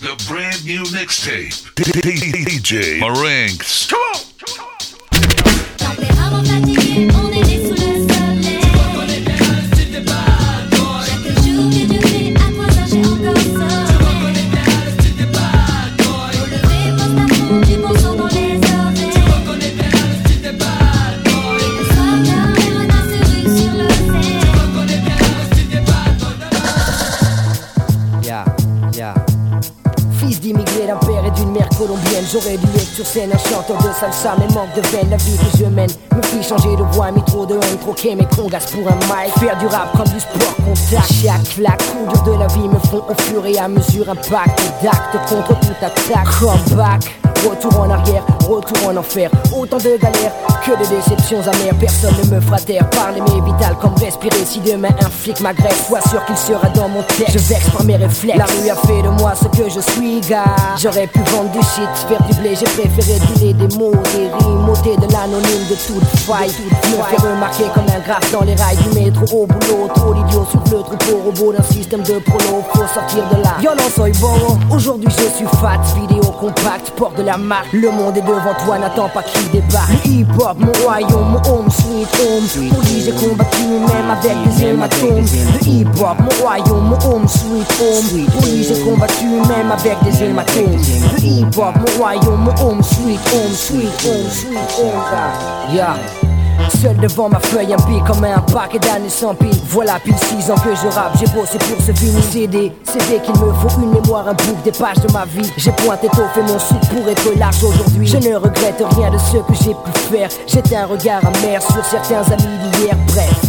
the brand new mixtape. DJ Marinx. Come on! Tempérament fatigué, on j'aurais dû être sur scène un chanteur de salsa, mais manque de veine, la vie que je mène me fit changer de voix, mis trop de haine, troquer mes congas pour un mic, faire du rap comme du sport contact. Chaque claque, coup dur de la vie me font au fur et à mesure impact d'actes contre toute attaque. Comeback. Retour en arrière, retour en enfer. Autant de galères que de déceptions amères. Personne ne me fera taire. Parler mais vital comme respirer. Si demain un flic m'agresse, sois sûr qu'il sera dans mon texte. Je vexe par mes réflexes. La rue a fait de moi ce que je suis, gars. J'aurais pu vendre du shit, faire du blé. J'ai préféré dealer des mots, des rimes, ôter de l'anonyme de toute faille. Me faire remarquer comme un graphe dans les rails du métro au boulot. Trop d'idiot sur le troupeau robot d'un système de prolo. Faut sortir de là. Violence, soy bon. Aujourd'hui je suis fat, vidéo compact, porte de la marque. Le monde est devant toi, n'attends pas qu'il débarque. Le hip-hop, mon royaume, mon home, sweet home. Pour lui j'ai combattu même avec des hématomes. Le hip-hop, mon royaume, mon home, sweet home. Pour lui j'ai combattu même avec des hématomes. Le hip-hop, mon royaume, mon home, sweet home, sweet home, sweet home. Yeah. Seul devant ma feuille, un comme un paquet d'années sans pile. Voilà pile 6 ans que je rappe, j'ai bossé pour ce vinyle CD. CD qu'il me faut une mémoire, un book, des pages de ma vie. J'ai pointé tôt, fait mon soupe pour être large aujourd'hui. Je ne regrette rien de ce que j'ai pu faire. J'étais un regard amer sur certains amis d'hier, bref.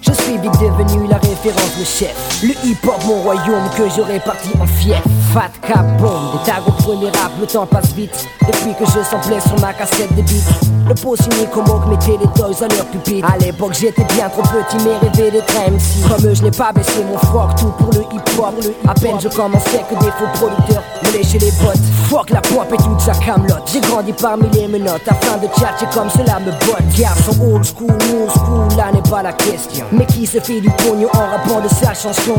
Je suis vite devenu la référence, le chef. Le hip-hop, mon royaume que j'aurais parti en fief. Fat cap bomb, des au le temps passe vite. Depuis que je samplais sur ma cassette de beats. Le pot signé comme Oak mettait les toys à leur pupitre. À l'époque, j'étais bien trop petit, mais rêvé d'être MC. Comme eux, je n'ai pas baissé mon froc, tout pour le hip-hop. À peine je commençais que des faux producteurs me léchaient les bottes. Fuck la pop et toute sa camelote. J'ai grandi parmi les menottes. Afin de tchatcher comme cela me botte. Garçon old school, new school, là n'est pas la question. Mais qui se fait du pognon en rappant de sa chanson?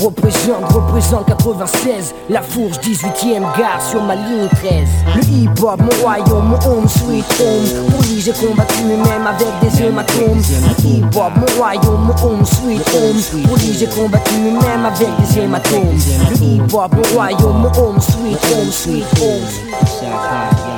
Représente, représente 96 La fourche 18ème gare sur ma ligne 13 Le hip-hop, mon royaume, mon home sweet home. Lui j'ai combattu même avec des hématomes. Le hip-hop, mon royaume, mon home sweet home. Lui j'ai combattu même avec des hématomes. Le hip-hop, mon royaume, mon home sweet home, sweet home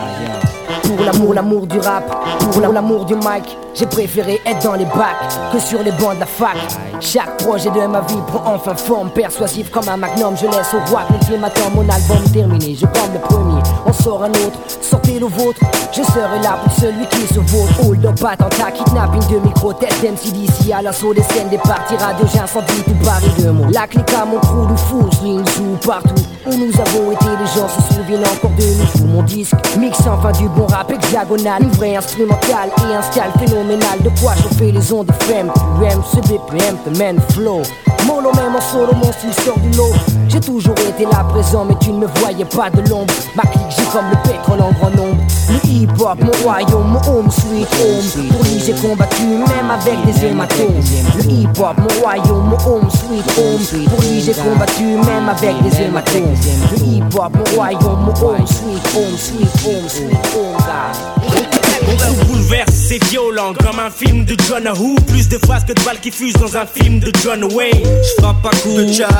pour l'amour, l'amour du rap, pour l'amour du mic, j'ai préféré être dans les bacs que sur les bancs de la fac. Chaque projet de ma vie prend enfin forme, persuasif comme un magnum. Je laisse au roi que m'attend mon album terminé. Je prends le premier, on sort un autre, sortez le vôtre. Je serai là pour celui qui se vaut. Hold up, attentat, kidnapping de micro, test MC d'ici à l'assaut des scènes, des parties radio, j'incendie tout Paris de mots. La clique à mon trou de fou, swing, joue partout. Où nous avons été, les gens se souviennent encore de nous. Mon disque, mix enfin du bon rap hexagonal, une instrumentale et un style phénoménal. De quoi chauffer les ondes FM, UM, ce BPM, the man flow. Molo même en solo, mon style sort du lot. J'ai toujours été là présent, mais tu ne me voyais pas de l'ombre. Ma clique, j'ai comme le pétrole en grand nombre. Le hip-hop, mon royaume, mon home, sweet home. Pour lui, j'ai combattu même avec des hématomes. Le hip-hop, mon royaume, mon home, sweet home. Pour lui, j'ai combattu même avec des hématomes. Le hip-hop, mon royaume, mon home, sweet home, sweet home, sweet home. On tout bouleverse, c'est violent comme un film de John Who. Plus de phrases que de balles qui fusent dans un film de John Wayne. J'frappe à coup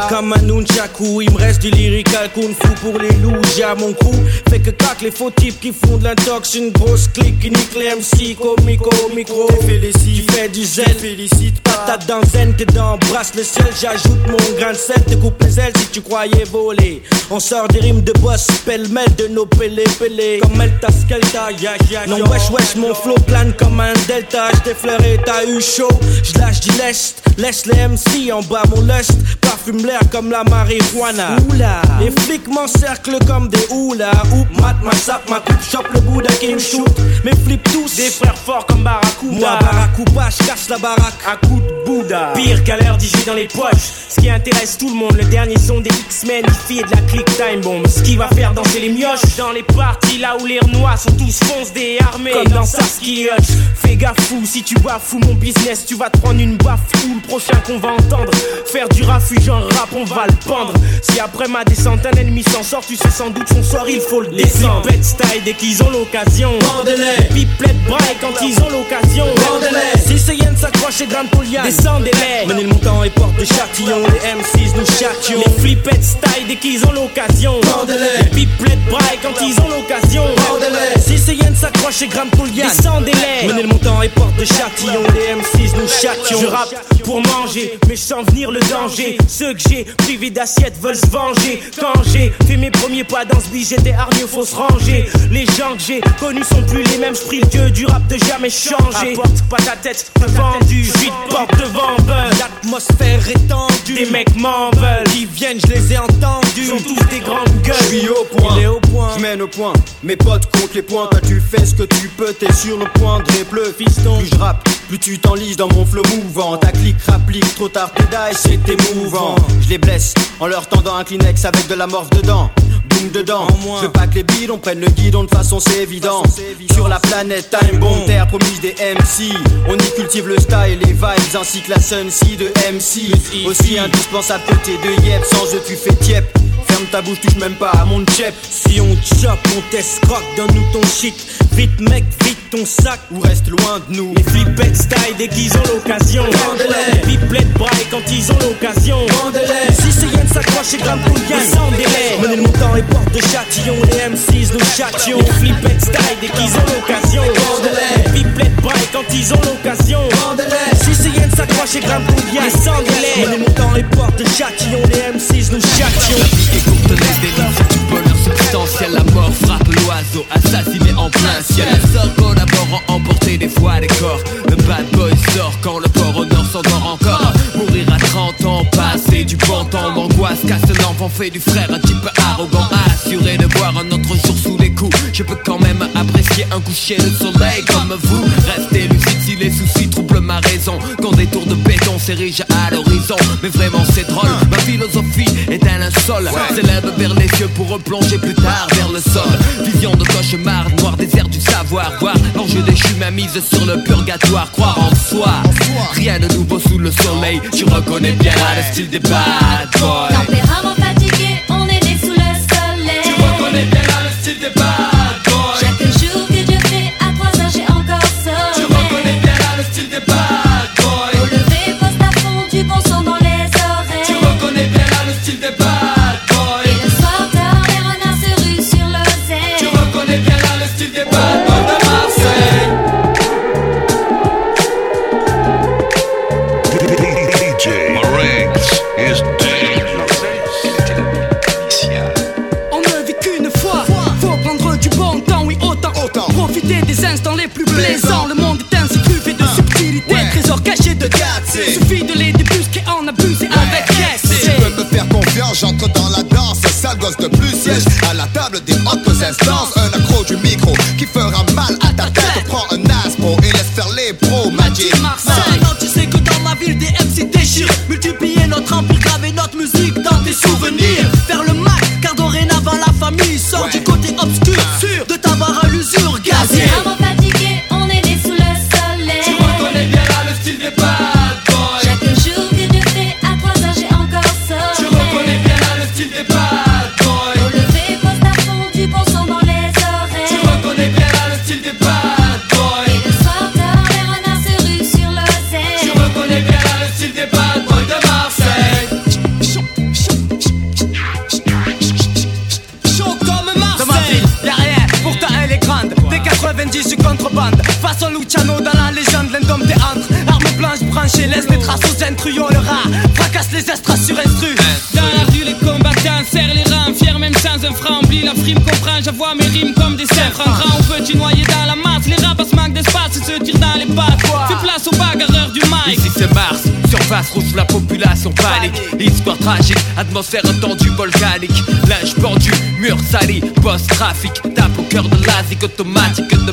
comme un nunchaku. Il me reste du lyrical kung fu pour les loups. J'ai à mon cou. Fait que cac les faux types qui font de l'intox. Une grosse clique qui nique les MC. Comico micro. Tu fais du zèle. Félicite Patate dans zen, t'es dans brasse le ciel. J'ajoute mon grain de sel. Te coupe les ailes si tu croyais voler. On sort des rimes de boss. Pêle-mêle de nos pélés pélés. Comme Elta Skelta. Yeah, yeah, non, wesh, wesh, mon flow plane comme un delta. J'défleuré, t'as eu chaud. J'lâche du lest. Laisse les MC en bas mon lust. Parfume l'air comme la marijuana. Oula. Les flics m'encerclent comme des houlas. Oup, mat, ma sap, ma coupe, chope le bout d'un qui me shoot. Mes flips tous. Des frères forts comme Barracuda. Moi, Barracuda, j'casse la baraque. À de Bouddha. Pire qu'à l'heure DJ dans les poches. Ce qui intéresse tout le monde, le dernier son des X-Men, et de la click time bomb. Ce qui va faire danser les mioches dans les parties là où les renois sont tous foncés et armés. Comme dans Sarsky Hutch. Fais gaffe fou, si tu fou mon business, tu vas te prendre une baffe ou le prochain qu'on va entendre. Faire du refuge en rap, on va le pendre. Si après ma descente un ennemi s'en sort, tu sais sans doute son sort, il faut le descendre. Les style dès qu'ils ont l'occasion. Bandez-les. Pipelette braille quand ils ont l'occasion. Si ce yen s'accroche et grimpe au lien, descendez-les. Menez le montant et porte des châtillons. Les M6 nous châtillons. Les flippettes style dès qu'ils ont l'occasion. Les pipelettes braille quand ils ont l'occasion. Si ce yen s'accroche et grimpe au lien, descendez-les. Menez le montant et porte des châtillons. Les M6 nous châtillons. Je rappe pour manger, mais sans venir le danger. Ceux que j'ai privés d'assiette veulent se venger. Quand j'ai fait mes premiers pas dans ce bis, j'étais hargneux, faut se ranger. Les gens que j'ai connus sont plus les mêmes. J'prie le dieu du rap de jamais changer. Apporte pas ta tête de vendu, vite porte L'atmosphère est tendue. Des mecs m'en veulent. qui viennent, je les ai entendus. Sont tous des grandes Je gueules. suis au point, Il est au point. je mène au point. Mes potes comptent les points, toi tu fais ce que tu peux, t'es sur le point de fiston. Plus je rappe, plus tu t'enlises dans mon flow mouvant. Ta clique rapplique, trop tard t'es die, c'est émouvant. Je les blesse en leur tendant un Kleenex avec de la morphe dedans. Boum dedans, je veux pas que les bidons prennent le guidon de façon c'est évident. Sur la planète Time Bomb, terre promise des MC. On y cultive le style, les vibes ainsi que la de MC. Aussi indispensable que tes deux yep, sans eux tu fais tiep. Ferme ta bouche, touche même pas à mon chep. Si on chope, on croc, donne-nous ton shit. Vite mec, vite ton sac. Ou reste loin de nous. Les flippettes style dès qu'ils ont l'occasion. Les pipelettes braille quand ils ont l'occasion. Si ce yen s'accroche et grimpe pour gain, sans délai. Menez le montant et porte de châtillon. Les M6 nous châtillons. Les flippettes style dès qu'ils ont l'occasion. Les pipelettes braille quand ils ont l'occasion. Si ce yen s'accroche et grimpe pour gain, sans délai. Menez le montant et porte de châtillon. Les M6 nous châtillons. Du bonheur substantiel La mort frappe l'oiseau, assassiné en plein ciel. Les sorts collaborant, emporter des fois des corps. Le bad boy sort quand le port au nord s'endort encore. Mourir 30 ans, passer du bon temps M'angoisse, casse l'enfant, fait du frère un type arrogant Assuré de voir un autre jour sous les coups. Je peux quand même apprécier un coucher de soleil comme vous. Restez lucide si les soucis troublent ma raison. Quand des tours de béton s'érigent à l'horizon. Mais vraiment c'est drôle, ma philosophie est un linceul S'élève vers les cieux pour replonger plus tard vers le sol. Vision de cauchemar, noir désert du savoir. Voir l'enjeu déchu ma mise sur le purgatoire. Croire en soi, rien de nouveau sous le soleil. Tu reconnais bien le style des bad boys. Tempérament Gâté. Suffit de les débusquer, en abuser avec Si tu veux me faire confiance, j'entre dans la danse. Sale gosse de plus siège à la table des hautes instances. Un accro du micro qui fera mal à ta tête. Prends un aspro et laisse faire les pros, Magic. Marseille. Maintenant tu sais que dans ma ville des MC déchirent Multiplier notre empire, graver notre musique dans tes souvenirs Faire le max, car dorénavant la famille sort du côté obscur Luciano dans la légende, l'indompthéâtre. Arme blanche branchée, laisse les traces aux intrus. On le rat, fracasse les estras sur instru. Dans la rue, les combattants serrent les rangs, fiers même sans un franc. Oublie la frime, comprends, j'avoue mes rimes comme des cerfs. En grand, tu noyer dans la masse. Les rapaces manquent d'espace et se tirent dans les pattes. Fais place aux bagarreurs du mic. Ici c'est Mars, surface rouge, la population panique Histoire tragique, atmosphère tendue volcanique Linge pendu, mur sali, post-trafic Tape au cœur de l'asique automatique de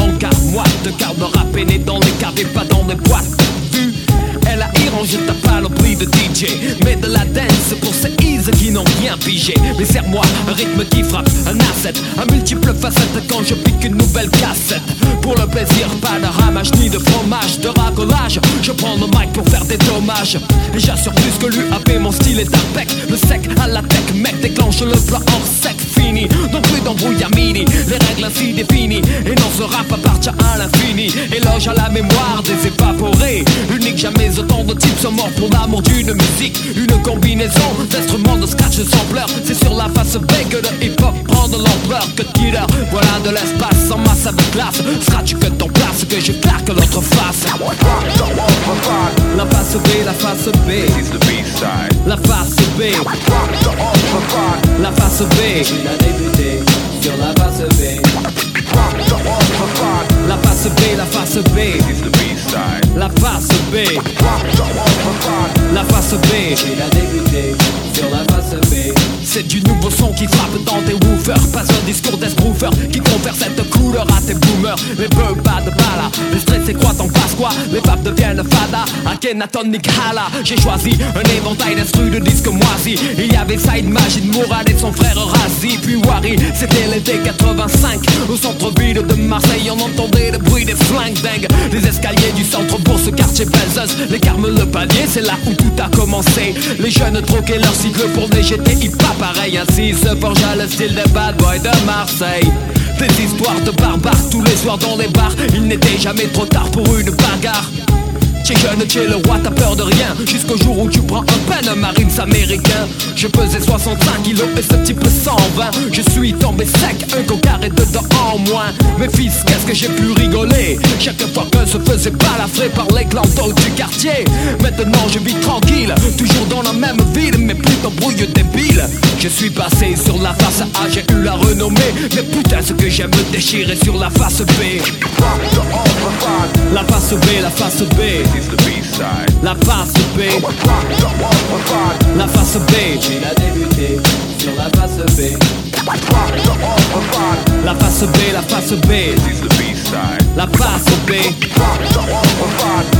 de garde râpénée dans les caves pas dans les boîtes. Vu elle a irrangé ta panoplie de DJ Mais de la dance pour ces ease qui n'ont rien pigé. Mais serre-moi un rythme qui frappe, un asset. Un multiple facette quand je pique une nouvelle cassette. Pour le plaisir, pas de ramage ni de fromage De racolage, je prends le mic pour faire des dommages. Et j'assure plus que l'UAP, mon style est impec Le sec à la tech, mec déclenche le plat hors sec. Fini Donc plus d'embrouille Et non ce rap appartient à l'infini. Éloge à la mémoire des évaporés Unique jamais autant de types sont morts pour l'amour d'une musique. Une combinaison d'instruments de scratch et sampler C'est sur la face B que le hip-hop prend de l'ampleur. Que killer Voilà de l'espace en masse avec classe. Scratch que ton place que je claque l'autre face La face B, la face B. La face B. La face B. Débuté sur la face B La face B, la face B. La face B. La face B. Il a débuté sur la face B C'est du nouveau son qui frappe dans tes woofers Pas un discours d'esbroufer qui confère cette couleur à tes boomers. Les beurs pas de bala Les stress c'est quoi t'en passes quoi? Les papes deviennent fada Akhenaton Nick Hala J'ai choisi un éventail d'instrus de disques moisis. Il y avait Saïd Majid Mourad et son frère Razi. Puis Wari c'était l'été 85 Au centre-ville de Marseille on entendait le bruit des flingues dingues. Les escaliers du centre-bourg ce quartier Belzeuse Les carmes le panier c'est là où tout a commencé. Les jeunes troquaient leur cycle pour des GTI pas pareil Ainsi se forgea le style des bad boys de Marseille. Des histoires de barbares tous les soirs dans les bars. Il n'était jamais trop tard pour une bagarre T'es jeune, t'es le roi, t'as peur de rien. Jusqu'au jour où tu prends un pen marines américain Je pesais 65 kilos et ce type 120 Je suis tombé sec, un cocard et dedans en moins. Mes fils, qu'est-ce que j'ai pu rigoler? Chaque fois qu'un se faisait balafrer par les du quartier. Maintenant je vis tranquille, toujours dans la même ville Mais plutôt brouille débile. Je suis passé sur la face A, j'ai eu la renommée. Mais putain ce que j'aime me déchirer sur la face B. La face B, la face B la face B. La face B. Il a débuté sur la face B. La face B, la face B. La face B.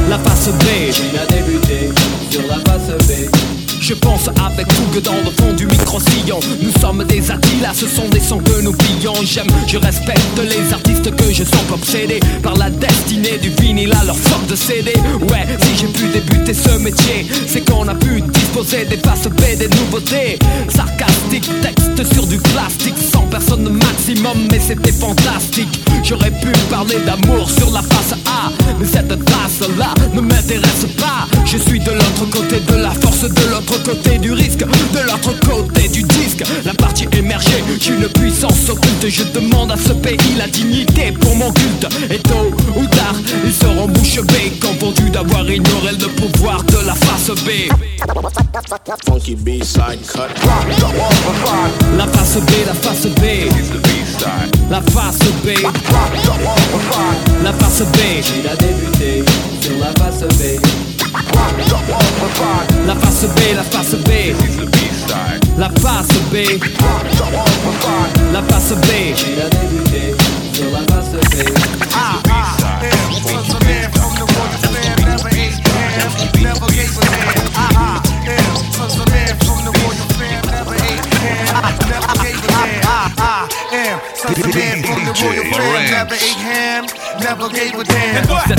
La face B. Il a débuté sur la face B je pense avec fougue dans le fond du micro-sillon Nous sommes des Attilas, ce sont des sons que nous pillons J'aime, je respecte les artistes que je sens obsédés Par la destinée du vinyle à leur force de CD Ouais, si j'ai pu débuter ce métier C'est qu'on a pu des faces B, des nouveautés. Sarcastique, texte sur du plastique. 100 personnes maximum, mais c'était fantastique. J'aurais pu parler d'amour sur la face A Mais cette trace-là ne m'intéresse pas. Je suis de l'autre côté de la force, de l'autre côté du risque De l'autre côté du disque. La partie émergée, j'ai une puissance occulte. Je demande à ce pays la dignité pour mon culte. Et tôt ou tard, ils seront bouche bée Confondus d'avoir ignoré le pouvoir de la face B Funky B-side cut. La face B, la face B. La face B. La face B. Il a débuté sur la face B. La face B, la face B. La face B. La face B. Il a débuté sur la face B for me. À 17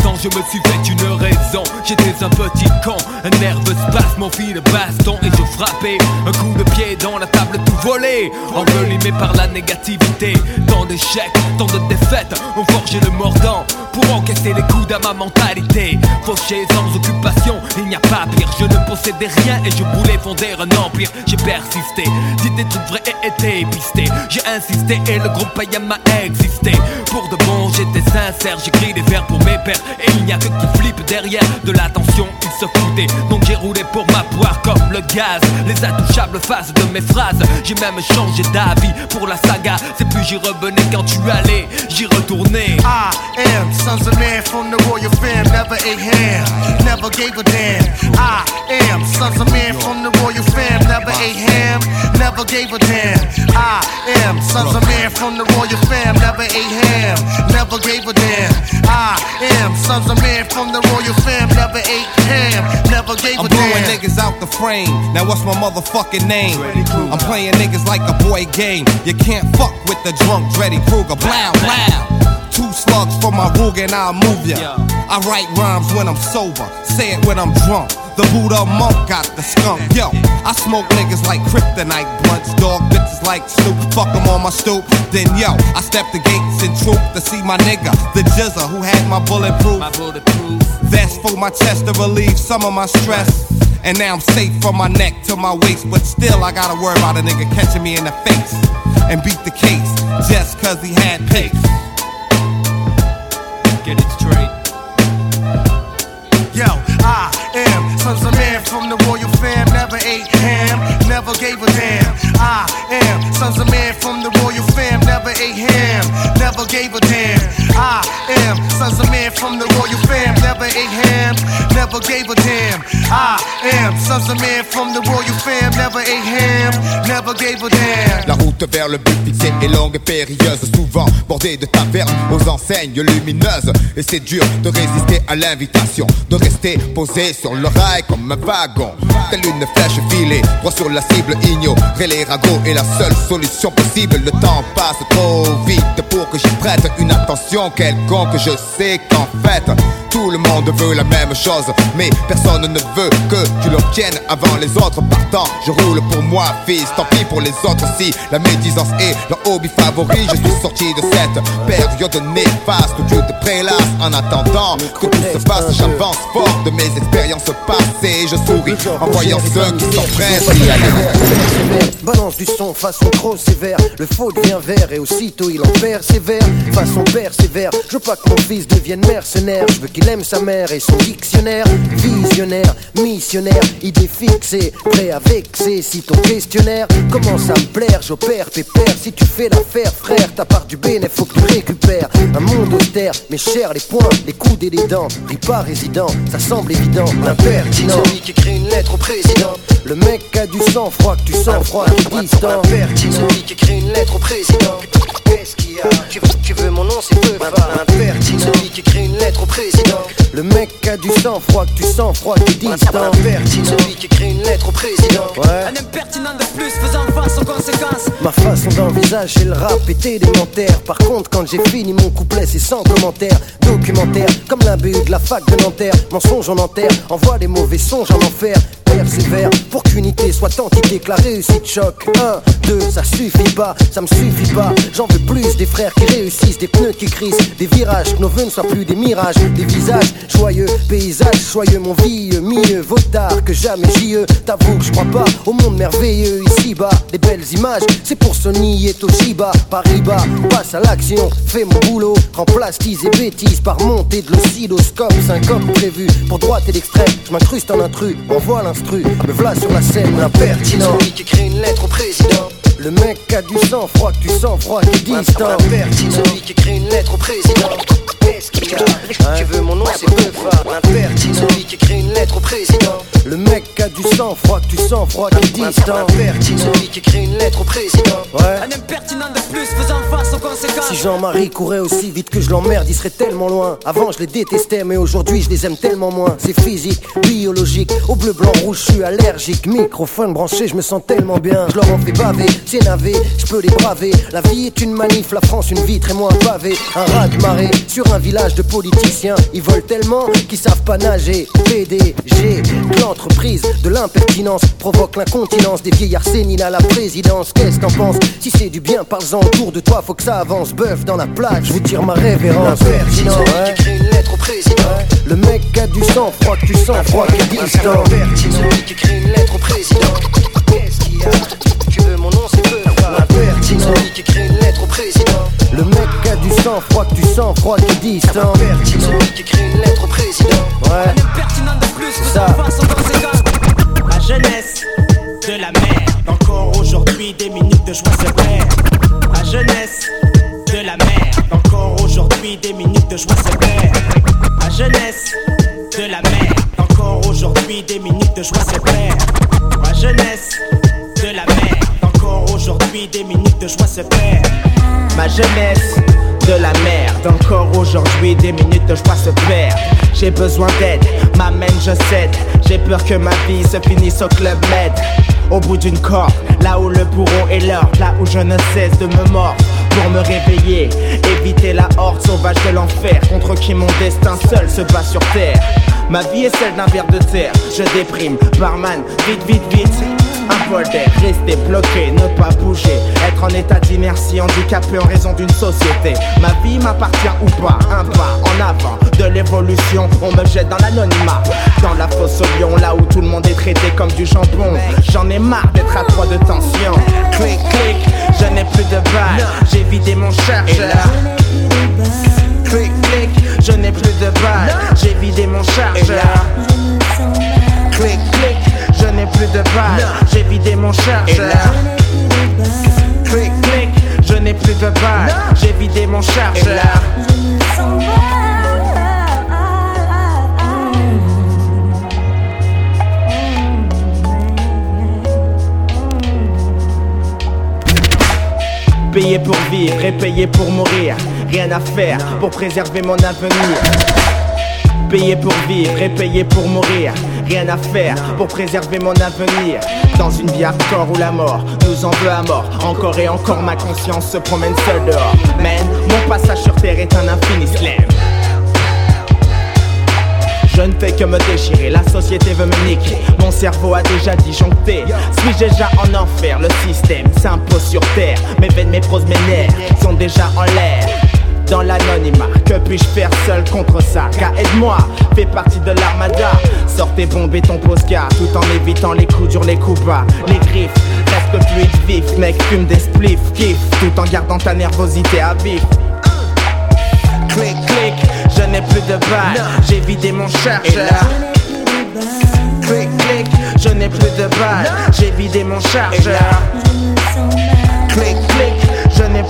ans je me suis fait une raison. J'étais un petit con, un nerveux spasme. Mon fil de baston et je frappais Un coup de pied dans la table tout volé. Envelimé par la négativité. Tant d'échecs, tant de défaites Ont forgé le mordant. Pour encaisser les coups à ma mentalité. Fauché sans occupation, il n'y a pas pire. Je ne possédais rien et je voulais fonder un empire. J'ai persisté, dit des trucs vrais et été pisté J'ai insisté et le groupe païen m'a existé Pour de bon j'étais sincère, j'écris des vers pour mes pères. Et il n'y a que qui flippe derrière de l'attention Ils se foutaient, donc j'ai roulé pour ma poire comme le gaz. Les intouchables faces de mes phrases. J'ai même changé d'avis pour la saga. C'est plus j'y revenais quand tu allais, j'y retournais. I am sons of man from the royal fam, never ate ham, never gave a damn. I am sons of man from the royal fam, never ate ham, never gave a damn. I am sons of man from the royal fam, never ate ham, never gave a damn. I am sons of man from the royal fam, never ate ham, never gave I'm a blowing niggas out the frame. Now what's my motherfucking name? I'm playing niggas like a boy game. You can't fuck with the drunk Dreddy Kruger. Blow, blow. Two slugs for my Ruger and I'll move ya. I write rhymes when I'm sober, say it when I'm drunk. The Buddha monk got the skunk. Yo, I smoke niggas like kryptonite blunts, dog bitches like Snoop. Fuck 'em on my stoop. Then yo, I step the gates in troop to see my nigga, the Jizza who had my bulletproof. My bulletproof. That's for my chest to relieve some of my stress. And now I'm safe from my neck to my waist, but still I gotta worry about a nigga catching me in the face and beat the case just cause he had pace. Get it straight. Yo, I am sons of man from the royal fam, never ate ham, never gave a damn. I am sons of man from the royal fam, never ate ham, never gave a damn. I am sons of man from the royal fam, never ate ham, never gave a damn. I am sons of man from the royal fam, never ate ham, never gave a damn. La route vers le but fixé est longue et périlleuse, souvent bordée de tavernes aux enseignes lumineuses. Et c'est dur de résister à l'invitation, de rester posé sur le rail comme un wagon. Telle une flèche filée, droit sur la cible, ignorer les ragots est la seule solution possible. Le temps passe trop vite pour que j'y prête une attention quelconque. Je sais qu'en fait, tout le monde veut la même chose, mais personne ne veut que tu l'obtiennes avant les autres. Partant, je roule pour moi, fils. Tant pis pour les autres si la médisance est leur hobby favori. Je suis sorti de cette période néfaste où Dieu te prélasse. En attendant que tout se passe, j'avance fort de mes expériences passées. Je souris en voyant ceux qui aller. Balance du son façon trop sévère. Le faux devient vert et aussitôt il en perd sévère. Façon persévère. Je veux pas que mon fils devienne mercenaire. Je veux qu'il aime sa mère et son dictionnaire. Visionnaire, missionnaire, idée fixée. Prêt à vexer si ton questionnaire commence à me plaire. J'opère pépère. Si tu fais l'affaire, frère, ta part du bénéfice faut que tu récupères. Un monde austère, mais cher les poings, les coudes et les dents. Ris pas résident, ça semble évident. L'impertinent. Celui qui écrit une lettre au président. Le mec a du sang froid, que tu sens froid, distant. Celui qui écrit une lettre au président. Qu'est-ce qu'il y a? Tu veux, tu veux mon nom, c'est peu Impertinent. Celui qui écrit une lettre au président. Le mec a du sang froid, que tu sens froid, qui distant. Celui qui écrit une lettre au président. Ouais. Un impertinent de plus faisant face aux conséquences. Ma façon d'envisager le rap est élémentaire. Par contre, quand j'ai fini mon couplet, c'est sans commentaire. Documentaire, comme la BU de la fac de Nanterre. Mensonge en enterre, envoie les mauvais songes en enfer. Persévère pour qu'unité soit entité, que la réussite choque. 1, 2, ça suffit pas, ça me suffit pas. J'en veux plus des frères qui réussissent, des pneus qui crissent, des virages, que nos vœux ne soient plus des mirages, des visages joyeux, paysages joyeux, mon vieux, mieux vaut tard que jamais j'y T'avoue que je crois pas au monde merveilleux ici-bas. Des belles images, c'est pour Sony et Toshiba. Paris-Bas, passe à l'action, fais mon boulot. Remplace tease et bêtises par montée de l'oscilloscope. Syncope prévu pour droite et l'extrême. Je m'incruste en intrus, envoie l'instru. Me voilà sur la scène, l'impertinent. Celui qui écrit une lettre au président. Le mec a du sang froid, que tu sens froid, qui distant. Celui qui écrit une lettre au président. Qu'est-ce qu'il y a? Tu veux mon nom, c'est fort. L'impertinent. Celui qui écrit une lettre au président. Le mec du sang froid, que tu sens froid, qui distant. Celui qui écrit une lettre au président. Ouais. Un impertinent de plus faisant face aux conséquences. Si Jean-Marie courait aussi vite que je l'emmerde, il serait tellement loin. Avant, je les détestais, mais aujourd'hui, je les aime tellement moins. C'est physique, biologique. Au bleu, blanc, rouge, je suis allergique. Microphone branché, je me sens tellement bien. Je leur en fais baver, c'est navé, je peux les braver. La vie est une manif, la France une vitre et moi un pavé. Un raz de marée sur un village de politiciens. Ils volent tellement qu'ils savent pas nager. PDG, l'entreprise, de l'impertinence provoque l'incontinence des vieillards séniles à la présidence. Qu'est-ce que t'en penses Si c'est du bien, parle-en autour de toi, faut que ça avance. Bœuf dans la plage, je vous tire ma révérence. L'impertinent, ouais. écrit une lettre au président. Le mec a du sang froid, que tu sens froid, qui est distant. Qui une lettre au président. Qu'est-ce qu'il y a Tu veux mon nom, c'est peu L'impertinent. Celui qui écrit une lettre au président. Le mec a du sang froid, que tu sens froid, qui est distant. Celui qui écrit une lettre au président. Ouais. Un impertinent de plus Ça. faisant face aux conséquences. La jeunesse de la mer. Encore aujourd'hui, des minutes de joie se perdent. La jeunesse de la mer. Encore aujourd'hui, des minutes de joie se perdent. La jeunesse de la mer. Encore aujourd'hui, des minutes de joie se perdent. La jeunesse de la mer. Encore aujourd'hui, des minutes de joie se perdent. Ma jeunesse de la merde Encore aujourd'hui des minutes de joie se perdent J'ai besoin d'aide, m'amène je cède J'ai peur que ma vie se finisse au club med Au bout d'une corde, là où le bourreau est l'heure Là où je ne cesse de me mordre pour me réveiller. Éviter la horde sauvage de l'enfer Contre qui mon destin seul se bat sur terre. Ma vie est celle d'un ver de terre. Je déprime, barman, vite vite vite. Un bol d'air, rester bloqué, ne pas bouger. Être en état d'inertie, handicapé en raison d'une société. Ma vie m'appartient ou pas, un pas en avant De l'évolution, on me jette dans l'anonymat Dans la fosse au lion, là où tout le monde est traité comme du jambon. J'en ai marre d'être à trois de tension à faire pour préserver mon avenir. Payer pour vivre et payer pour mourir. Rien à faire pour préserver mon avenir. Dans une vie hardcore où la mort nous en veut à mort. Encore et encore ma conscience se promène seule dehors. Man, mon passage sur terre est un infini slam. Je ne fais que me déchirer, la société veut me niquer. Mon cerveau a déjà disjoncté. Suis-je déjà en enfer, le système s'impose sur terre. Mes veines, mes proses, mes nerfs sont déjà en l'air dans l'anonymat, que puis-je faire seul contre ça? Car aide-moi, fais partie de l'armada. Sortez bombe et ton posca Tout en évitant les coups durs, les coups bas. Les griffes, reste fluide vif. Mec, fume des spliffs, kiffe Tout en gardant ta nervosité à vif. Clic, clic, je n'ai plus de balles. J'ai vidé mon chargeur. Clic, clic, je n'ai plus de balles. J'ai vidé mon chargeur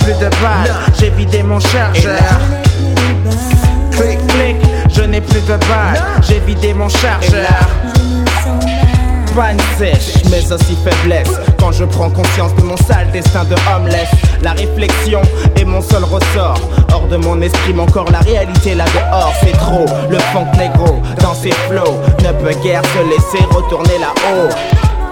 plus de balles J'ai vidé mon chargeur. Clic, clic, je n'ai plus de balles J'ai vidé mon chargeur. Panne sèche, mais aussi faiblesse. Quand je prends conscience de mon sale destin de homeless. La réflexion est mon seul ressort. Hors de mon esprit, mon corps, la réalité là dehors. C'est trop, le funk négro dans ses flots Ne peut guère se laisser retourner là-haut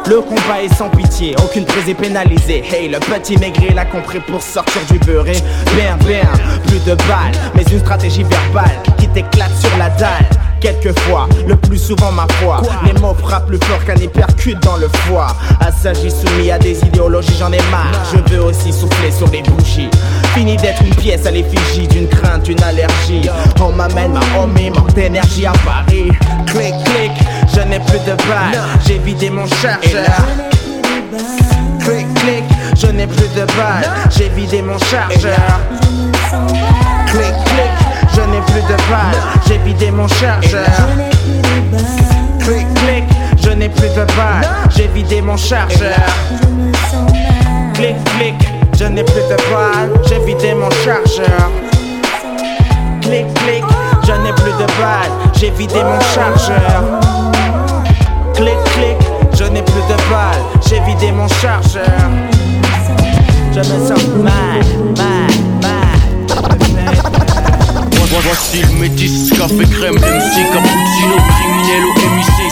le combat est sans pitié, aucune prise est pénalisée. Hey, le petit maigri l'a compris pour sortir du beurré. Bien, bien, plus de balles, mais une stratégie verbale qui t'éclate sur la dalle. Quelquefois, le plus souvent ma foi Les mots frappent plus fort qu'un hypercute dans le foie. Assagi soumis à des idéologies, j'en ai marre. Je veux aussi souffler sur les bougies. Fini d'être une pièce à l'effigie d'une crainte, une allergie. On m'amène ma homie, manque d'énergie à Paris. Clic, clic, je n'ai plus de balles J'ai vidé mon chargeur. Clic, clic, je n'ai plus de balles J'ai vidé mon chargeur. Clic, clic, je n'ai plus de balles J'ai vidé mon chargeur. Clic, clic, je n'ai plus de balles J'ai vidé mon chargeur. Clic, clic, je n'ai plus de balles J'ai vidé mon chargeur. Clic, clic, je n'ai plus de balles J'ai vidé mon chargeur Clic, clic, je n'ai plus de balles J'ai vidé mon chargeur. Je me sens mal, mal, mal. Voici le métis, café crème, MC, cappuccino, criminel au MIC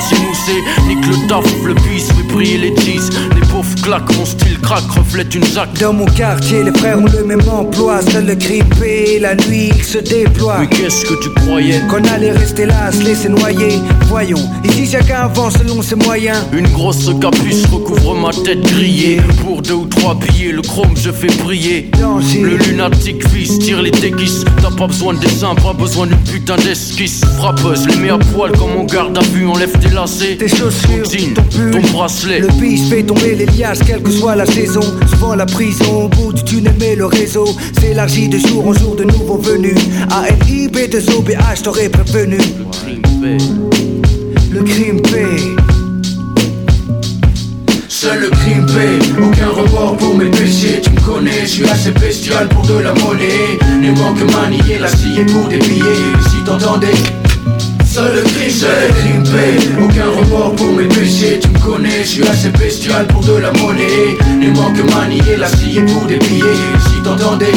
s'émousser, nique le taf, le bis, fait briller les cheese Les pauvres claquent, mon style craque, reflète une zac Dans mon quartier, les frères ont le même emploi. Seul le grippé, la nuit, il se déploie. Mais qu'est-ce que tu croyais? Qu'on allait rester là, se laisser noyer. Voyons, ici chacun avance selon ses moyens. Une grosse capuce recouvre ma tête grillée. Pour deux ou trois billets, le chrome je fais briller. Le lunatique fils tire les déguises T'as pas besoin de dessin, pas besoin d'une putain d'esquisse. Frappeuse, les mets à poil comme on garde à vue, enlève tes lacets Tes chaussures, jean, ton pull, ton bracelet. Le bis fait tomber les liasses, quelle que soit la saison. Souvent la prison, au bout du tunnel mais le réseau S'élargit de jour en jour de nouveaux venus. ALIB de OBH, t'aurais prévenu. Le crime paie. Seul le crime paie, aucun report pour mes péchés. Tu me connais, je suis assez bestial pour de la monnaie. Les manques manier, la scie pour des billets. Si t'entendais Seul le crime, Aucun remords pour mes péchés. Tu me connais, je suis assez bestial pour de la monnaie. Ne manque manier la scie pour des Si t'entendais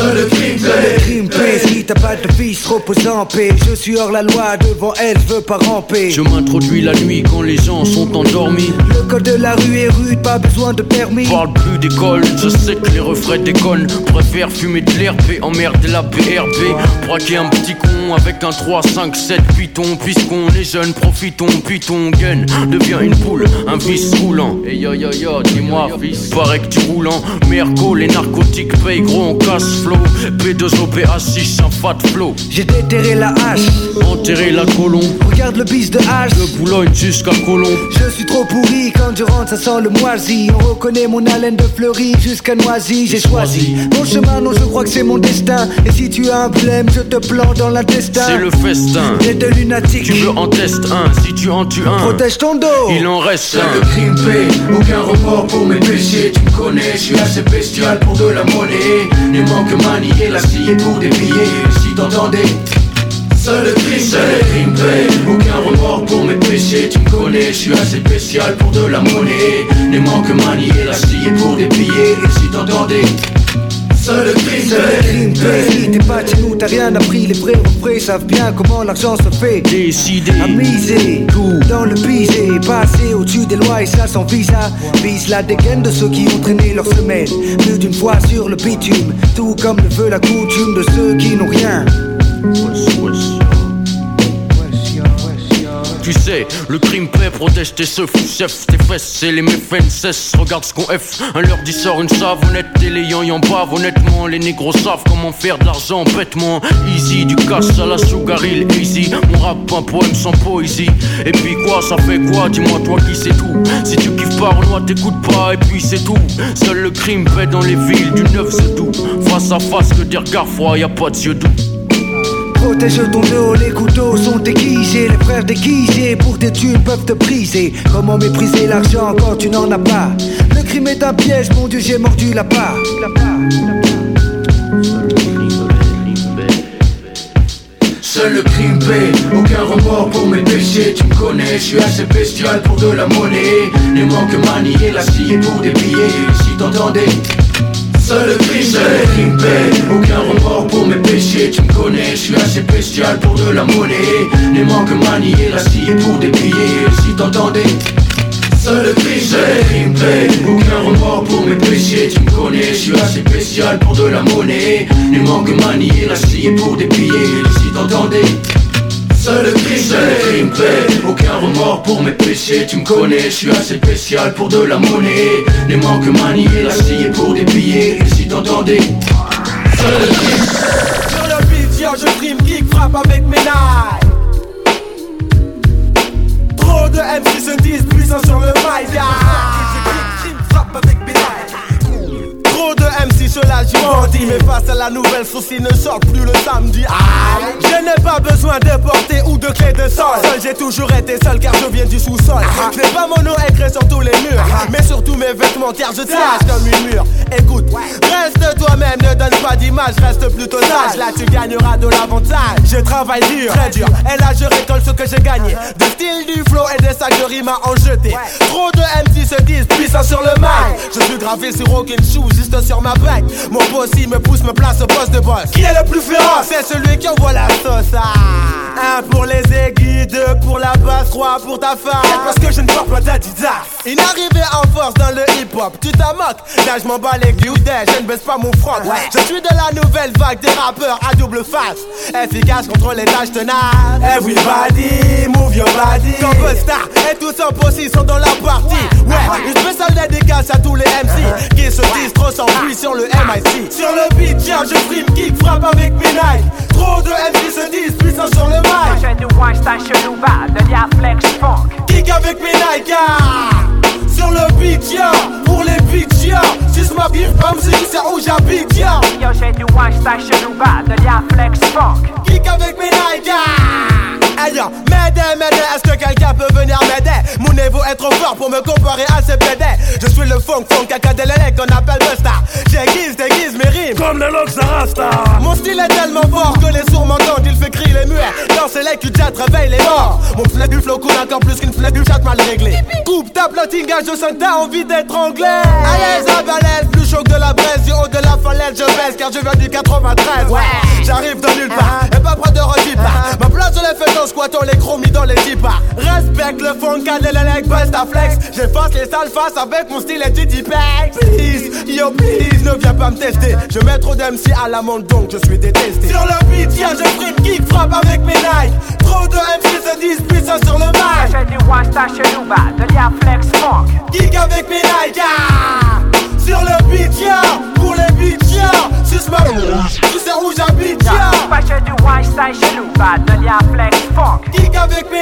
Seul le crime Crime paix, si t'as pas de fils, repose en paix. Je suis hors la loi, devant elle, je veux pas ramper. Je m'introduis la nuit quand les gens sont endormis. Le code de la rue est rude, pas besoin de permis. Parle plus d'école, je sais que les refrains déconnent. Préfère fumer de l'herbe et emmerder la PRB. Braquer un petit con avec un 3, 5, 7 python. Puisqu'on est jeune, profitons, puis ton gun devient une poule, un vice roulant. Et yo yo yo, dis-moi, fils, paraît que tu roulant. Merco, les narcotiques payent gros, on casse flow. P2OPA6, un fat flow. J'ai déterré la hache, Enterrer la colombe, regarde le bis de hache. de Boulogne jusqu'à Colombe. Je suis trop pourri, quand je rentre ça sent le moisi. On reconnaît mon haleine de fleurie jusqu'à Noisy. J'ai choisi. mon chemin, non je crois que c'est mon destin. Et si tu as un problème, je te plante dans l'intestin. C'est le festin. T'es de lunatique. Tu veux en test un, si tu en tues un, Protège ton dos. il en reste le un. crime paye Aucun remords pour mes péchés. Tu me connais, je suis assez bestial pour de la monnaie. Ne manque manier la scie pour des billets. Si t'entendais Seul le crime, seul le crime paye Aucun remords pour mes péchés Tu me connais, je suis assez spécial pour de la monnaie. Ne manque manier la scie pour billets. Si t'entendais Seul le crime, seul le crime paye Si t'es pas chez nous, t'as rien appris Les vrais refrains savent bien comment l'argent se fait. Décidé, À miser, tout. dans le pisé Passer au-dessus des lois et ça sans visa Vise la dégaine de ceux qui ont traîné leur semaine Plus d'une fois sur le bitume Tout comme le veut la coutume de ceux qui n'ont rien le crime paix protège tes seufs, chef, tes fesses, c'est les méfaits ne. Regarde ce qu'on F, un leur dit sort une savonnette, et les yan bavent. Honnêtement, les négros savent comment faire de l'argent bêtement. Easy, du cash à la sugar hill, easy. Mon rap, un poème sans poésie. Et puis quoi, ça fait quoi? Dis-moi, toi qui sais tout. Si tu kiffes pas Renoir, t'écoutes pas, et puis c'est tout. Seul le crime paix dans les villes du 9 c'est tout. Face à face, que des regards y a pas de yeux doux. Protège ton dos, les couteaux sont déguisés Les frères déguisés pour des thunes peuvent te briser. Comment mépriser l'argent quand tu n'en as pas? Le crime est un piège, mon dieu j'ai mordu la part. Seul le crime paye, aucun remords pour mes péchés. Tu me connais, je suis assez bestial pour de la monnaie. Ne manque manier la scie pour des Si t'entendais Seul le le crime paye Aucun remords pour mes péchés. Tu me connais, je suis assez bestial pour de la monnaie. Ne manque manier la scie pour billets Si t'entendais Seul le le crime paye Aucun remords pour mes péchés. Tu me connais, je suis assez spécial pour de la monnaie. Ne manque manier la scie pour billets Si t'entendais Seul le crime, seul le crime paye Aucun remords pour mes péchés Tu me connais, je suis assez spécial pour de la monnaie Ne manque manier la scie pour des billets Si t'entendais Seul le crime Sur le beat, yo, je frime, kick, frappe avec mes knives. Trop de MC se disent puissants sur le mic. MC se la bandit Mais face à la nouvelle ils ne sortent plus le samedi. Aïe. Je n'ai pas besoin de porter ou de clé de sol. Seul j'ai toujours été seul car je viens du sous-sol. Je n'ai pas mon nom écrit sur tous les murs Mais surtout mes vêtements car je tâche comme une mur Écoute, reste toi-même, ne donne pas d'image Reste plutôt sage, là tu gagneras de l'avantage. Je travaille dur, très dur. Et là je récolte ce que j'ai gagné. De style, du flow et des sacs de rimes à en jeter. Trop de MC se disent puissants sur le mic Je suis gravé sur aucune shoe, juste sur ma bague Mon boss il me pousse, me place au poste de boss. Qui est le plus féroce? C'est celui qui envoie la sauce. Ah. Un pour les aiguilles, deux pour la basse, trois pour ta femme. Parce que je ne porte pas d'Adidas. Une arrivée en force dans le hip-hop. Tu t'en moques, là je m'en bats les couilles Je ne baisse pas mon front. Je suis de la nouvelle vague des rappeurs à double face. Efficace contre les tâches tenaces. Everybody, move your body. Comme Star. Et tous son posse sont dans la partie. Ouais, une spéciale dédicace à tous les MC Qui se disent trop sans sur le MIC Sur le beat, tiens, je frime, kick, frappe avec mes Nike Trop de MC se disent puissants sur le mic J'ai du Weinstein chelou bas, de Flex Funk. Kick avec mes Nike ah. Sur le beat, yeah, pour les beats, yeah Si je m'habille comme si c'est où j'habite, yeah Yo, j'ai du Weinstein chelou bas, de Flex Funk. Kick avec mes Nike ah. Ailleurs, m'aider, m'aider, est-ce que quelqu'un peut venir m'aider? Mon niveau est trop fort pour me comparer à ces PD Je suis le funk funk caca de l'élec qu'on appelle Busta. J'aiguise, déguise mes rimes. Comme le Lox Rasta Mon style est tellement fort que les sourds m'entendent Il fait crier les muets. Danser les culs réveille les morts. Mon flemme du flow coule encore plus qu'une flemme du chat mal réglé. Coupe ta platine, gage, je sens que t'as envie d'être anglais. À l'aise, à balèze, plus chaud que de la braise. Du haut de la falaise, je baisse car je viens du 93 Ouais, j'arrive de nulle part Et pas près de redipart Ma place je l'ai fait en squattant les chromis dans les tipas Respecte le funk, cadélélec, best à flex. J'efface les sales faces avec mon style et du Tipex Please, yo please, ne viens pas me tester. Je mets trop d'MC à l'amende donc je suis détesté. Sur le beat, y'a je frime kick, frappe avec mes Nike. Trop de MC se disent puissant sur le mic. J'ai du one star chez nous, bah, de l'IA Flex Funk. Geek avec mes Nike ah Sur le beat, yeah. Pour les beats, yeah. Ma Tu sais où j'habite, yeah. Bah, j'ai du chez nous, bah, de Flex Funk. Geek avec mes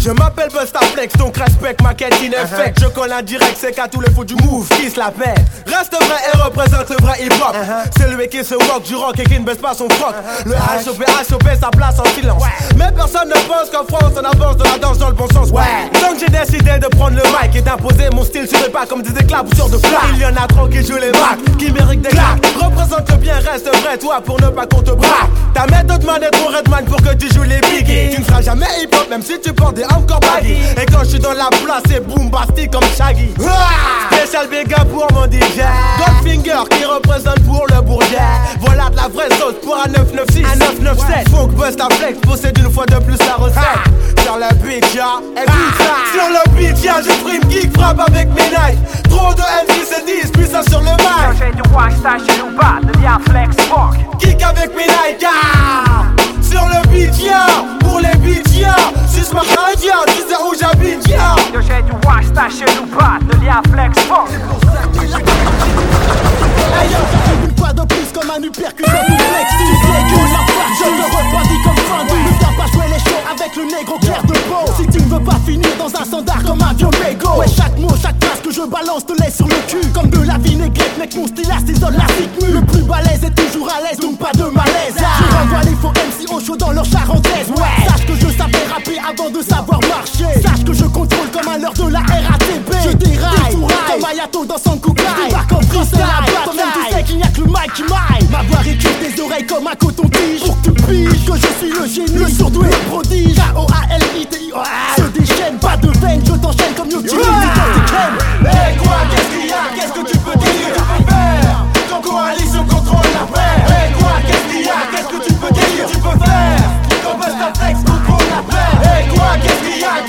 je m'appelle Busta Flex, donc respecte ma quête in effect Je colle un direct, c'est qu'à tous les faux du move qui se la paix Reste vrai et représente le vrai hip hop C'est lui qui se walk du rock et qui ne baisse pas son froc. Le HOP, HOP, sa place en silence. Mais personne ne pense qu'en France on avance de la danse dans le bon sens. Ouais. Donc j'ai décidé de prendre le mic et d'imposer mon style sur les pas comme des éclaboussures de flamme Il y en a trop qui jouent les bacs, qui méritent des claques. Représente le bien, reste vrai toi pour ne pas qu'on te braque. Ta méthode man est ton redman pour que tu joues les biggies Tu ne seras jamais hip hop même si tu portes des encore baggy. Et quand je suis dans la place c'est boombastique comme Shaggy. Ah. Spécial up pour mon DJ Goldfinger qui représente pour le bourget. Voilà de la vraie sauce pour un 996 Un 997 Funk Busta Flex possède une fois de plus la recette. Sur le beat ya. Écoute ça. Sur le beat ya je frime geek frappe avec mes Nike Trop de MC se disent puissant sur le mic. J'ai du one star chez nous, bah, de l'IA Flex Funk. Geek avec mes ah Sur le beat Pour les beats ya Suce ma radio Tu sais où j'habite ya Yo, j'ai du one star chez nous, bah, de l'IA Flex Funk. Une fois de plus comme un hypercute de flex Tu sais que la part je te refroidis comme Fandu Ne viens pas jouer les shows avec le négro clair de peau Si tu ne veux pas finir dans un standard comme un vieux mégot. Ouais. Chaque mot, chaque phrase que je balance te laisse sur le cul. Comme de la vinaigrette mec mon style assaisonne la rythme Le plus balèze est toujours à l'aise donc pas de malaise. Je renvoie les faux MC au chaud dans leur charentaise Ouais. Sache que je savais rapper avant de savoir marcher. Sache que je contrôle comme à l'heure de la RATP Je déraille comme Ayato dans son Kukai. Débarque en freestyle. Toi-même tu sais qu'il n'y a que le mic qui maille. Ma voix récure tes oreilles comme un coton-tige Pour que tu piges. Que je suis le génie Le surdoué le prodige. K-O-A-L-I-T-I-O-A Se déchaîne, pas de veine, je t'enchaîne comme Youtube Hey quoi, qu'est-ce qu'il y a? Qu'est-ce que tu peux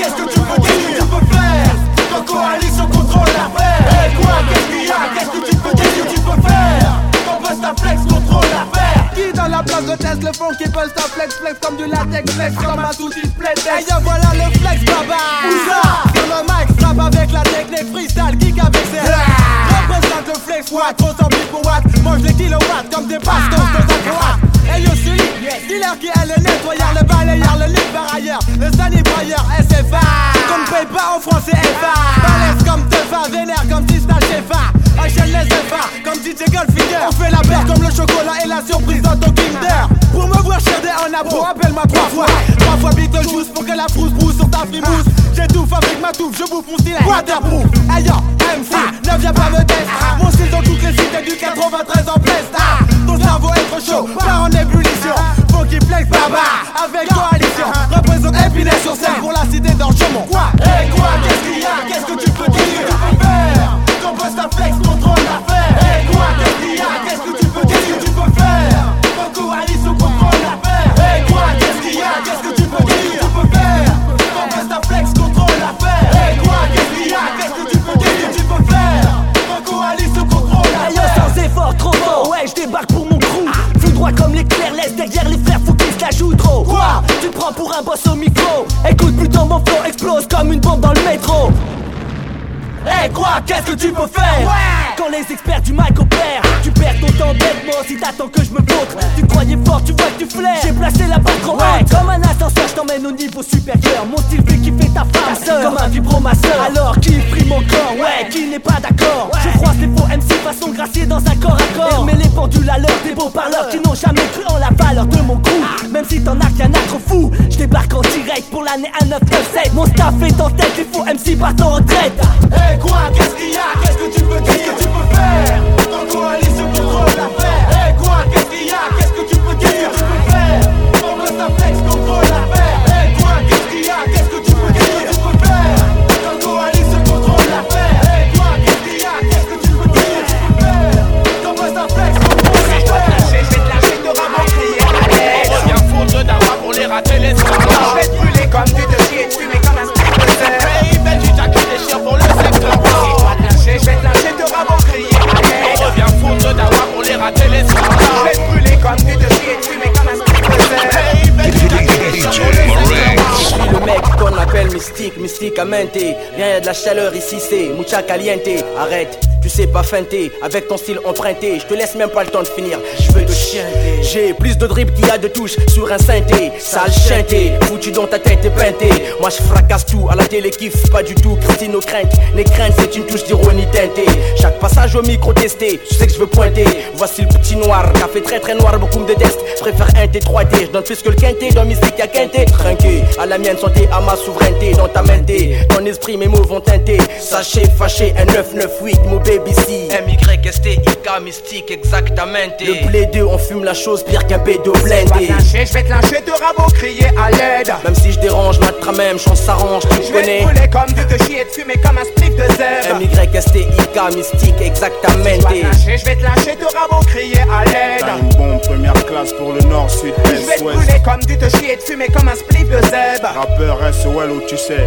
qu'est-ce qu'il y a Qu'est-ce que tu peux dire Tu peux faire? Ton coalition contrôle la paix. Hey quoi, qu'est-ce qu'il y a? Qu'est-ce que tu peux dire Tu peux faire? Ton Busta Flex contrôle la paix. Qui dans la place de test le fond qui Busta Flex Flex comme du latex Flex comme un sous display Hey yo voilà le flex baba. Où ça? Sur le mic frappe avec la technique freestyle Geek avec ses Représente le flex watt, trop sans pour watt Mange les kilowatts comme des bastos dans un croate Hey yo celui, dealer qui est le nettoyeur, le balayeur, le lit par ailleurs Le saniboyeur, SFA paye pas en français FA Balèze comme Tefa, vénère comme Tista Shefa Enchaîne les FA comme DJ Goldfinger. On fait la paire comme le chocolat et la surprise dans ton Kinder. Pour me voir chiader en abro, appelle-moi trois fois. Trois fois. Beetlejuice pour que la frousse brousse sur ta frimousse. J'étouffe avec ma touffe, je bouffe mon style waterproof. Yo, MC, ne viens pas me tester 93 en presta Ton cerveau est trop chaud, pas en ébullition Qu'est-ce que tu peux faire? Quand les experts du mic opèrent Tu perds ton temps bêtement si t'attends que je me montre Tu croyais fort, tu vois que tu flaires J'ai placé la barre trop haute. Comme un ascenseur, je t'emmène au niveau supérieur. Mon style fait kiffer ta femme, ta Comme un vibromasseur Alors qui frime mon corps, ouais, qui n'est pas d'accord. Je croise les faux MC façon gracier dans un corps à corps. Mais les pendules à l'heure des beaux parleurs Qui n'ont jamais cru en la valeur de mon crew Même si t'en as qu'un a trop fou l'année 1997 Mon staff est en tête, il faut MC partant en retraite. Eh quoi, qu'est-ce qu'il y a? Qu'est-ce que tu peux dire? Qu'est-ce que tu peux faire? Ton coalition contrôle l'affaire Eh quoi, qu'est-ce qu'il y a? Qu'est-ce que tu peux dire? Tu peux faire? D'avoir pour les rater les soirs Je vais te brûler comme tu te chies et te fumer comme un stick de zèbre Hey, Benji, t'as qui déchire pour le secteur Je suis le mec qu'on appelle mystique, mystique à menter. Viens, y'a de la chaleur ici, c'est mucha caliente. Arrête, tu sais pas feinter, avec ton style emprunté. Je te laisse même pas le temps de finir. Je veux te chienter. J'ai plus de dribble qu'il y a de touches sur un synthé. Sale chanté, foutu dans ta tête et peinté. Moi je fracasse tout, à la télé kiffe pas du tout. Christine aux craintes, les craintes c'est une touche d'ironie teintée. Chaque passage au micro testé, tu sais que je veux pointer. Voici le petit noir, café très très noir, beaucoup me détestent. Préfère un T3D, je donne plus que le quinté. Dans mystique y'a quinté, trinqué. À la mienne santé, à ma souveraineté. Dans ta mente, ton esprit, mes mots vont teinter. Sachez, fâché, un 998, mon baby C. M-Y-S-T-I-K, mystique, exactement. Le blé 2, on fume la chose pire qu'un bédo Je blindé. lâcher, je vais te lâcher, t'auras beau crier à l'aide Même si je dérange, notre même chance s'arrange, tu Je vais te connais. brûler comme tu te chies et te fumer comme un spliff de zèbre M-Y-S-T-I-K, mystique, exactement. Je vais te lâcher, je vais te lâcher, t'auras beau crier à l'aide T'as une bombe première classe pour le nord, sud, Je vais est, te ouest. comme tu te chies et te fumer comme un spliff de zèbre Rappeur SOL tu sais.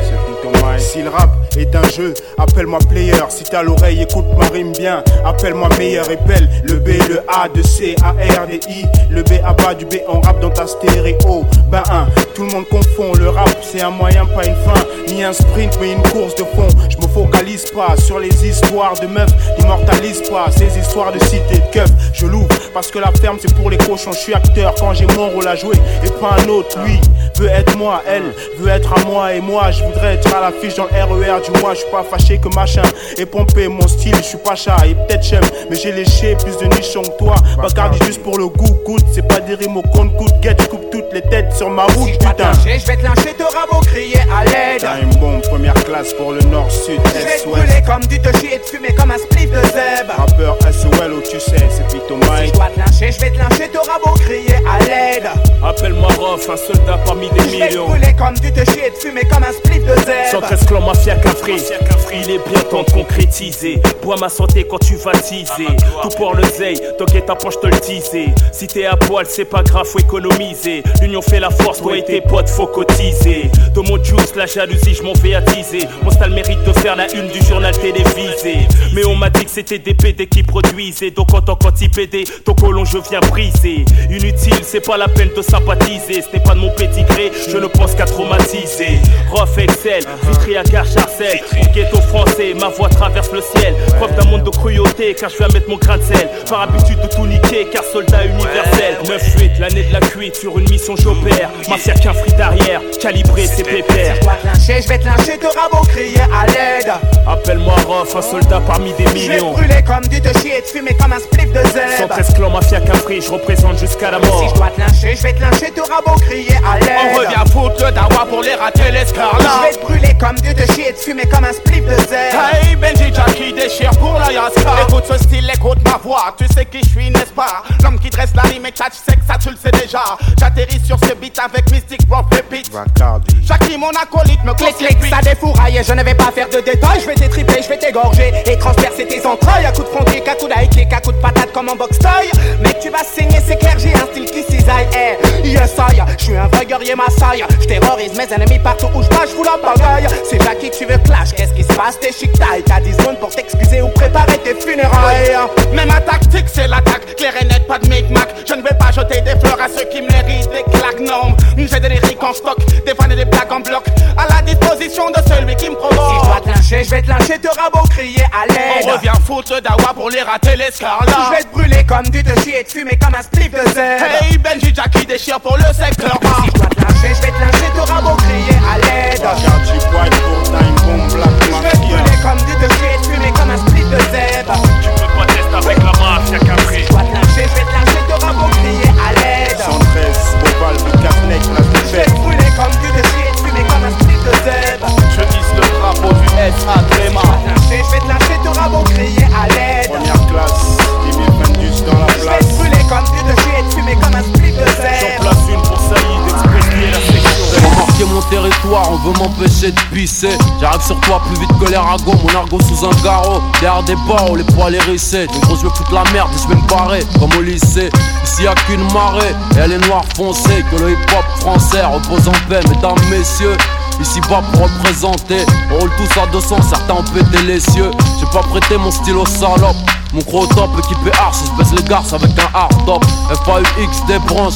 Si le rap est un jeu, appelle-moi player. Si t'as l'oreille, écoute ma rime bien. Appelle-moi meilleur et belle. Le B, le A, de C, A, R, D, I. Le B à bas du B en rap dans ta stéréo. Ben un, tout le monde confond. Le rap, c'est un moyen, pas une fin. Ni un sprint, mais une course de fond. Je me focalise pas sur les histoires de meufs. N'immortalise pas ces histoires de cité de keuf. Je l'ouvre parce que la ferme, c'est pour les cochons. Je suis acteur quand j'ai mon rôle à jouer et pas un autre. Lui veut être moi, elle veut être à moi et moi. Je voudrais être à l'affiche dans le RER du mois. Je suis pas fâché que machin et pompé mon style. Je suis pas chat et peut-être j'aime, mais j'ai léché plus de nichons que toi. Bacardi juste pour le goût, goûte. C'est pas des rimes au compte coûte. Get, je coupe toutes les têtes sur ma route, Je vais te putain. lâcher, je vais te lâcher, t'auras beau crier à l'aide T'as une bombe première classe pour le nord, sud, Je vais est, te ouest. brûler comme te chies et te fumer comme un spliff de zèbre Rappeur SOL où tu sais, c'est Si Mike. je dois te lâcher, je vais te lâcher, t'auras beau crier à l'aide Un soldat parmi des Je millions. brûler comme tu te chies et te fumer comme un spliff de zèbre 113 clans mafia cafri Il est bien temps de concrétiser. Bois ma santé quand tu vas teaser. Tout pour le zeille, t'inquiète ta poche te le teaser. Si t'es à poil c'est pas grave faut économiser. L'union fait la force, toi et tes potes faut cotiser. De mon juice la jalousie je m'en vais attiser Mon style mérite de faire la une du journal télévisé. Mais on m'a dit que c'était des PD qui produisaient. Donc en tant qu'anti-PD, ton colon je viens briser. Inutile, c'est pas la peine de sympathiser. Ce n'est pas de mon pédigré, je ne pense qu'à traumatiser. Rof Excel, Vitry à Garcharcel Mon ghetto français, ma voix traverse le ciel. Preuve d'un monde de cruauté car je viens mettre mon grain de sel. Par habitude de tout niquer car soldat universel. 9-8, l'année de la cuite sur une mission j'opère. Mafia qu'un free d'arrière, calibré c'est pépère Je te je vais te lâcher, t'auras beau crier à l'aide. Appelle-moi Rof, un soldat parmi des Je vais te millions. brûler comme tu te chies et te fumer comme un spliff de zèbre. 113 clans mafia cafri, je représente jusqu'à la mort. Si je dois te lâcher, je vais te lâcher, t'auras beau crier à l'aide. On revient foutre le dawa pour les rater l'escarlate. Je vais te brûler comme chies et te fumer comme un spliff de zèbre. Hey Benji Jackie déchire pour la Yaska Écoute ce style, écoute ma voix. Tu sais qui je suis n'est-ce pas? L'homme qui dresse la rime et tchat, je sais que ça tu le sais déjà. J'atterris sur ce beat avec Mystic Rock Repeat. Jackie mon acolyte me Clic conseille clic, ça défouraille, je ne vais pas faire de détails, je vais t'étriper, je vais t'égorger. Et transpercer tes entrailles à coups de front kick, à coups d'high kick, à coups de patate comme en box toy. Mec, tu vas saigner, c'est clair, j'ai un style qui cisaille, eh, yes I, je suis un vrai guerrier massaille, je terrorise mes ennemis partout où je je fous la bagaille. C'est Jackie, tu veux clash, qu'est-ce qui se passe, t'es chic taille, t'as 10 secondes pour t'excuser ou préparer tes funérailles. Mais ma tactique c'est l'attaque, clair et net, pas de micmac. Je ne vais pas jeter des fleurs à ceux qui méritent des claques, non J'ai des lyriques en stock, des fans et des blagues en bloc. À la disposition de celui qui me provoque. Si je dois te lâcher, je vais te lâcher, t'auras beau crier à l'aide. On revient foutre dawa pour les rater l'escarlate Je vais te brûler comme tu te chies et te fumer comme un spliff de zèbre. Hey Benji Jackie déchire pour le secteur Si je dois te lâcher, je vais te lâcher, t'auras beau crier à l'aide. Je J'arrive sur toi plus vite que les ragots, mon argot sous un garrot. Derrière des barreaux, les poils hérissés. Les gros, je vais foutre la merde et je vais me barrer, comme au lycée. Ici y'a qu'une marée, et elle est noire foncée. Que le hip hop français repose en paix, mesdames, messieurs. Ici bas pour représenter, on roule tous à 200, certains ont pété les cieux. J'ai pas prêté mon stylo salope. Mon gros top équipé arche, je baisse les garces avec un hard top. FAUX des branches.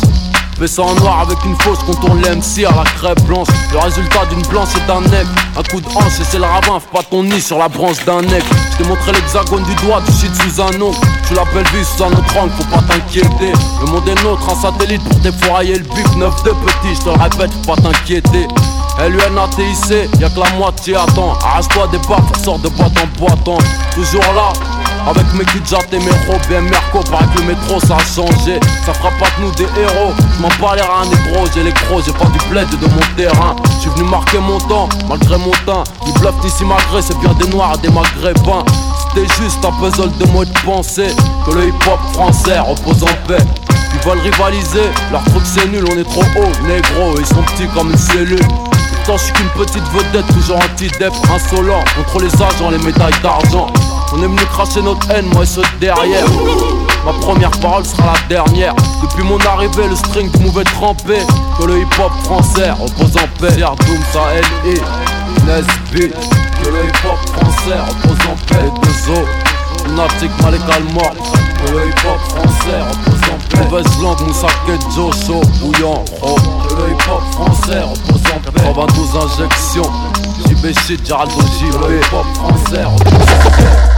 Fais en noir avec une fausse contourne l'MC à la crêpe blanche. Le résultat d'une blanche est un nec. Un coup de hanche et c'est le ravin, pas ton nid sur la branche d'un nec. Je t'ai montré l'hexagone du doigt, du shit sous un ongle. Tu l'appelles vie sous un autre angle, faut pas t'inquiéter. Le monde est nôtre, un satellite pour défourailler le bif. Neuf de petit, je te le répète, faut pas t'inquiéter. LUNATIC, y'a que la moitié attend. Arrache-toi des baffes, sors de boîte en boîte. Toujours là, avec mes kidjats et mes robes bien Merco, paraît que le métro ça a changé. Ça fera pas de nous des héros. Je m'en les reins négro, j'ai les crocs, j'ai pas du bled de mon terrain. Je suis venu marquer mon temps, malgré mon teint. Ni bluff ici malgré, c'est bien des noirs des maghrébins. C'était juste un puzzle de mots de pensée. Que le hip hop français repose en paix. Ils veulent rivaliser, leur truc c'est nul, on est trop haut, négro, ils sont petits comme une cellule. Pourtant je suis qu'une petite vedette, toujours anti-dep, insolent Contre les agents, les médailles d'argent On est venu cracher notre haine, moi et ceux de derrière. Ma première parole sera la dernière. Depuis mon arrivée, le string du mauvais trempé Que le hip-hop français repose en paix. Doom, ça L.I. Nesby Que le hip-hop français repose en paix. Les deux os Lunatic, Malégal mort. Que le hip-hop français repose en paix. Mauvaise langue, Moussake, Joe, bouillant, oh. Que le hip-hop français repose en paix. 92 injections JB shit, Géraldo J Le hip-hop français repose en paix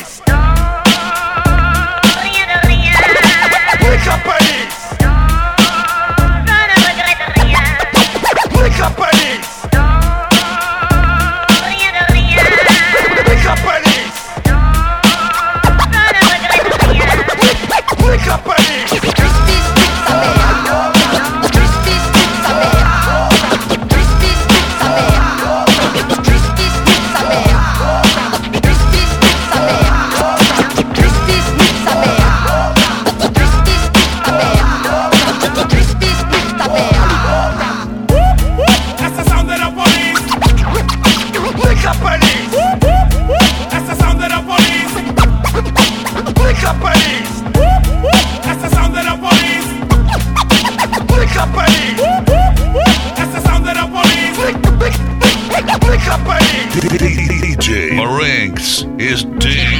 is dead.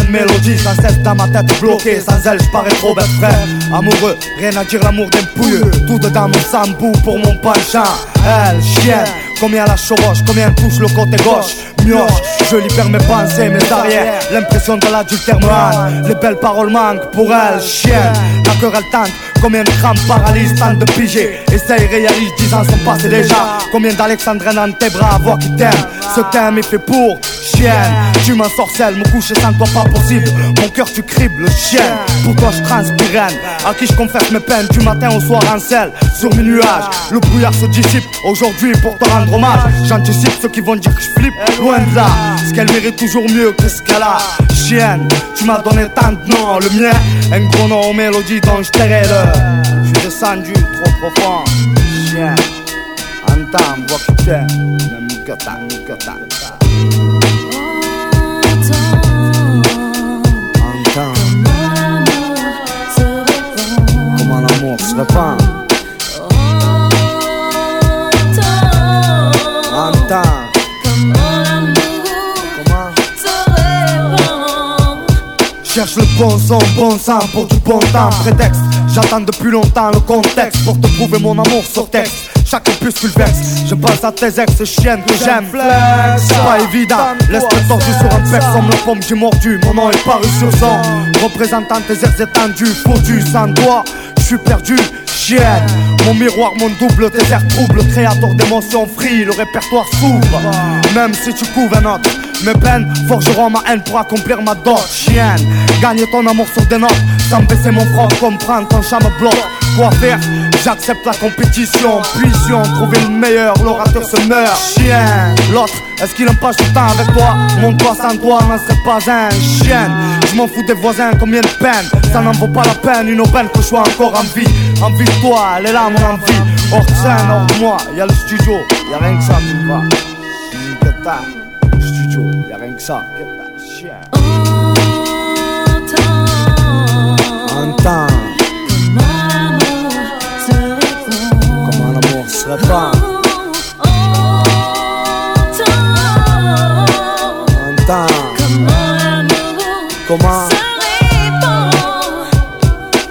De mélodie, ça cesse dans ma tête bloquée. Sans elle, j'parais trop bête frère. Amoureux, rien à dire, l'amour d'un pouilleux. Tout dedans mon sambou pour mon penchant. Elle chienne, combien la chevauche, combien touche le côté gauche. Mioche, je libère mes pensées, mes arrières. L'impression de l'adultère me. Les belles paroles manquent pour elle, chienne. La querelle tente, combien de crampes paralysent, tente de piger. Essaye, réalise, dix ans sont passés déjà. Combien d'Alexandrins dans tes bras, voir qui t'aime. Ce thème est fait pour chienne. Tu m'ensorcelles, me coucher sans toi pas possible. Mon cœur tu cribles, chien. Pour toi je transpire, à qui je confesse mes peines? Du matin au soir en selle. Sur mes nuages, le brouillard se dissipe. Aujourd'hui pour te rendre hommage, j'anticipe ceux qui vont dire que je flippe. Loin de là, ce qu'elle mérite toujours mieux que ce qu'elle a. Chienne, tu m'as donné tant de noms, le mien, un gros nom aux mélodies dont je tairai le. Je suis descendu trop profond, chien. Entends, vois que que t'as, Entends. Cherche le bon son, bon sang pour du bon temps Prétexte, j'attends depuis longtemps le contexte Pour te prouver mon amour sur texte chaque opuscule vexe. Je pense à tes ex-chiennes que j'aime. C'est pas évident, laisse-moi tordu sur un pec comme la pomme j'ai mordu. Mon nom est paru sur sang, représentant tes airs étendus, foutu sans doigt. Suis perdu, chienne. Mon miroir, mon double, tes airs troubles, créateur d'émotions free, le répertoire s'ouvre. Même si tu couvres un autre, mes peines forgeront ma haine pour accomplir ma dot, chienne. Gagne ton amour sur des notes, sans baisser mon front, comprendre ton chat me bloque. Quoi faire? J'accepte la compétition, puission, trouver le meilleur, l'orateur se meurt. Chien, l'autre, est-ce qu'il aime pas ce temps avec toi? Mon toit sans toi n'en serait pas un chien. Je m'en fous des voisins, combien de peine Ça n'en vaut pas la peine, une aubaine que je sois encore en vie. Envie de toi, elle est là mon envie. Hors scène, hors moi, y'a le studio, y'a rien que ça, tu vois. Rien que ça. Entends. Comment l'amour se répand. Entends. Comment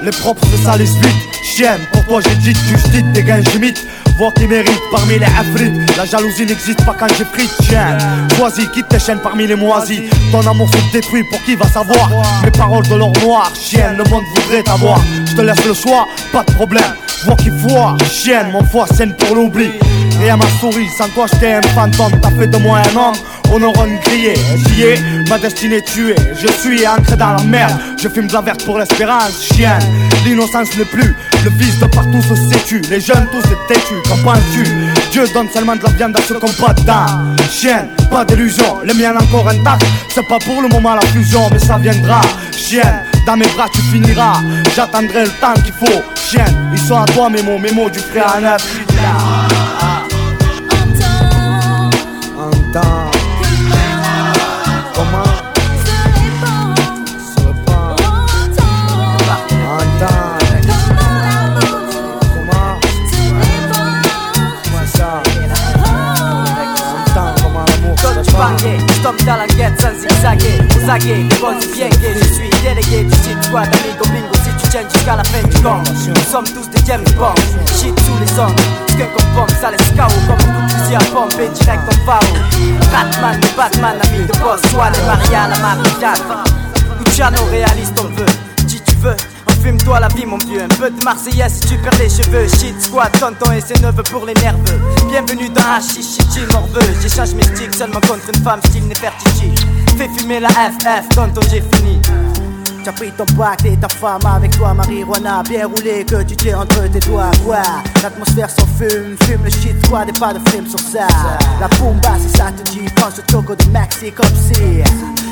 Les propres se salissent vite. Chienne, pour toi j'ai dit tu des gains j'imite. Vois qui mérite parmi les afrites. La jalousie n'existe pas quand j'ai pris chienne. Choisis, quitte tes chaînes parmi les moisis. Ton amour se détruit pour qui va savoir? Mes paroles de l'or noir, chienne, le monde voudrait t'avoir. Je te laisse le choix, pas de problème. Vois qui voit, chienne, mon foie scène pour l'oubli. Rien m'a souri, sans toi j'étais un fantôme. T'as fait de moi un homme, on aura une grillée. J'y ai, ma destinée tuée. Je suis ancré dans la merde. Je fume de la verte pour l'espérance, chienne. L'innocence n'est plus, le vice de partout se sétue. Les jeunes tous se têtus, qu'en penses-tu Dieu donne seulement de la viande à ceux qui ont pas dents. Chienne, pas d'illusion, les miens encore intacts. C'est pas pour le moment la fusion, mais ça viendra. Chienne, dans mes bras tu finiras. J'attendrai le temps qu'il faut. Chienne, ils sont à toi mes mots, mes mots du frère à neuf. Entends. Sans zigzaguer Vous zaguer, les bonnes bien gay Je suis délégué du site squad Amigo bingo si tu tiens jusqu'à la fin du camp Nous sommes tous des James Bond Shit sous les hommes Skunk comme pomme, ça laisse KO Comme un coup de fusil à pompe et direct en FAO Batman, le Batman, ami de boss Swan et Maria, la Marie-Jacques Luciano, réaliste on veut Si tu veux Fume-toi la vie mon vieux, un peu de Marseillaise si tu perds les cheveux. Shit squad, tonton et ses neveux pour les nerveux. Bienvenue dans Hachichi, chill morveux J'échange sticks seulement contre une femme style Nefertiti. Fais fumer la FF, tonton j'ai fini T'as pris ton pacte et ta femme avec toi, marijuana bien roulé que tu tiens entre tes doigts. Quoi L'atmosphère s'en fume, fume le shit squad et pas de film sur ça. La bomba, si ça te dit, pense au togo de Maxi comme si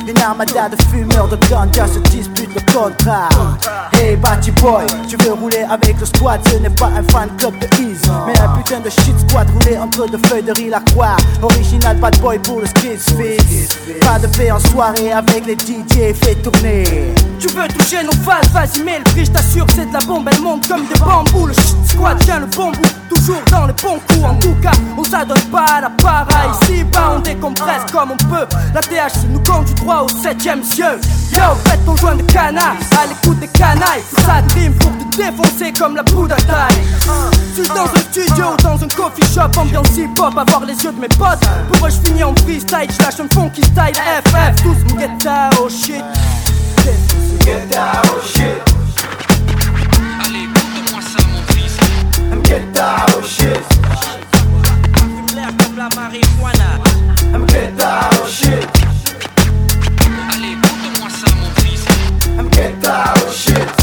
une armada de fumeurs de ganja se dispute le contrat. Hey, Batty Boy, tu veux rouler avec le squad, ce n'est pas un fan club de Ease, mais un putain de shit squad roulé entre deux feuilles de riz la croix. Original bad boy pour le skid fix. Pas de paix en soirée avec les DJ, fais tourner. Tu veux toucher nos phases, vas-y mets le prix, je t'assure c'est de la bombe, elle monte comme des bambous Le squad tient le bon bout, toujours dans les bons coups. En tout cas, on s'adonne pas à la para Ici bas on décompresse comme on peut. La THC nous conduit droit au septième cieux Yo, faites ton joint de canard, à l'écoute des canailles. Ça rime pour te défoncer comme la poudre à taille. Suis dans un studio ou dans un coffee shop Ambiance hip-hop, avoir les yeux de mes potes. Pour eux je finis en freestyle, je lâche un funky style FF, tous me get oh shit Get down, shit. Allez, écoute-moi ça, mon fils. I'm get down, shit. Comme la marijuana I'm get down, shit. Allez, écoute-moi ça, mon fils. I'm get down, shit.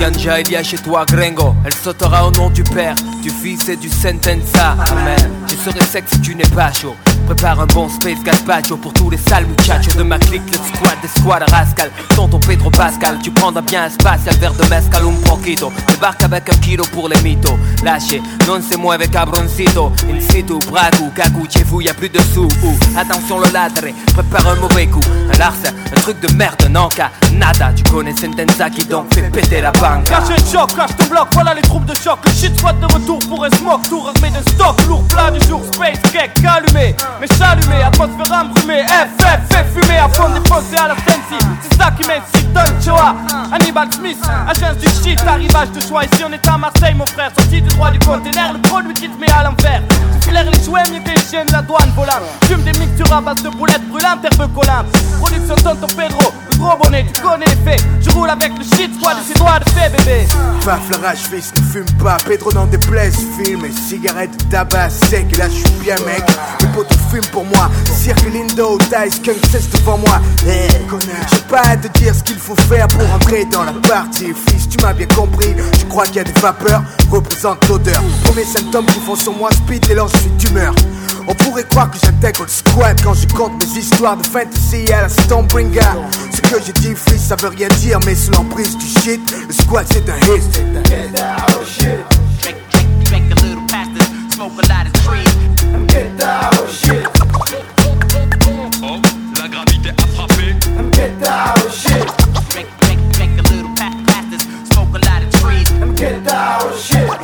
Ganja il y a chez toi Gringo. Elle sautera au nom du Père, du Fils et du Sentenza Amen. Je serai sec si tu n'es pas chaud. Prépare un bon space gazpacho pour tous les sales muchachos de ma clique Le squad des squads rascal. Tonton Pedro Pascal Tu prendras bien un spatial verre de mezcal un poquito. Débarque avec un kilo pour les mythos. Lâchez, non c'est moi avec cabroncito In situ, braco, cagou, chez vous y a plus de sous. Ouh, Attention le ladre, prépare un mauvais coup. Un larcin, un truc de merde, non qu'à nada. Tu connais Sentenza qui donc fait péter la banque Caché de choc, cache ton bloc, voilà les troupes de choc. Le shit squad de retour pour un smoke Tour armé de stock, lourd plat du jour Space cake allumé. Mais j'allumé, atmosphère embrumée. F, F, F, fumé à fond défoncé à la Sensi C'est ça qui m'incite, Don Choa. Hannibal Smith, agence du shit, arrivage de choix. Ici on est à Marseille mon frère, sorti du droit du conteneur Le produit qui te met à l'envers. Tu filaires les jouets, mieux que les chiens de la douane volante. Fume des mixtures à base de boulettes brûlantes, herbe collante. Production Tonton Pedro, le gros bonnet, tu connais les Je roule avec le shit squad et ses de fait bébé? Paf la rage fils ne fume pas. Pedro dans des plaies filme et cigarettes tabac sec. Et là je suis bien mec. Les potes fument pour moi. Cirque Lindo, Dice, Kunk cesse devant moi. Eh J'ai pas à te dire ce qu'il faut faire pour entrer dans la partie. Fils tu m'as bien compris. Je crois qu'il y a des vapeurs Représente l'odeur. Premier symptôme qui font sur moi speed et je suis d'humeur on pourrait croire que j'intègre le squat quand je compte mes histoires de fantasy à la Stonebringer. Ce que j'ai dit, fils, ça veut rien dire, mais sous l'emprise du shit, le squat c'est un hit. Get out, shit. Drink, drink, drink a little past this, smoke a lot of trees. Get out, shit. Oh, la gravité a frappé. Get out, shit. Drink, drink, drink a little past, past this, smoke a lot of trees. Get out, shit.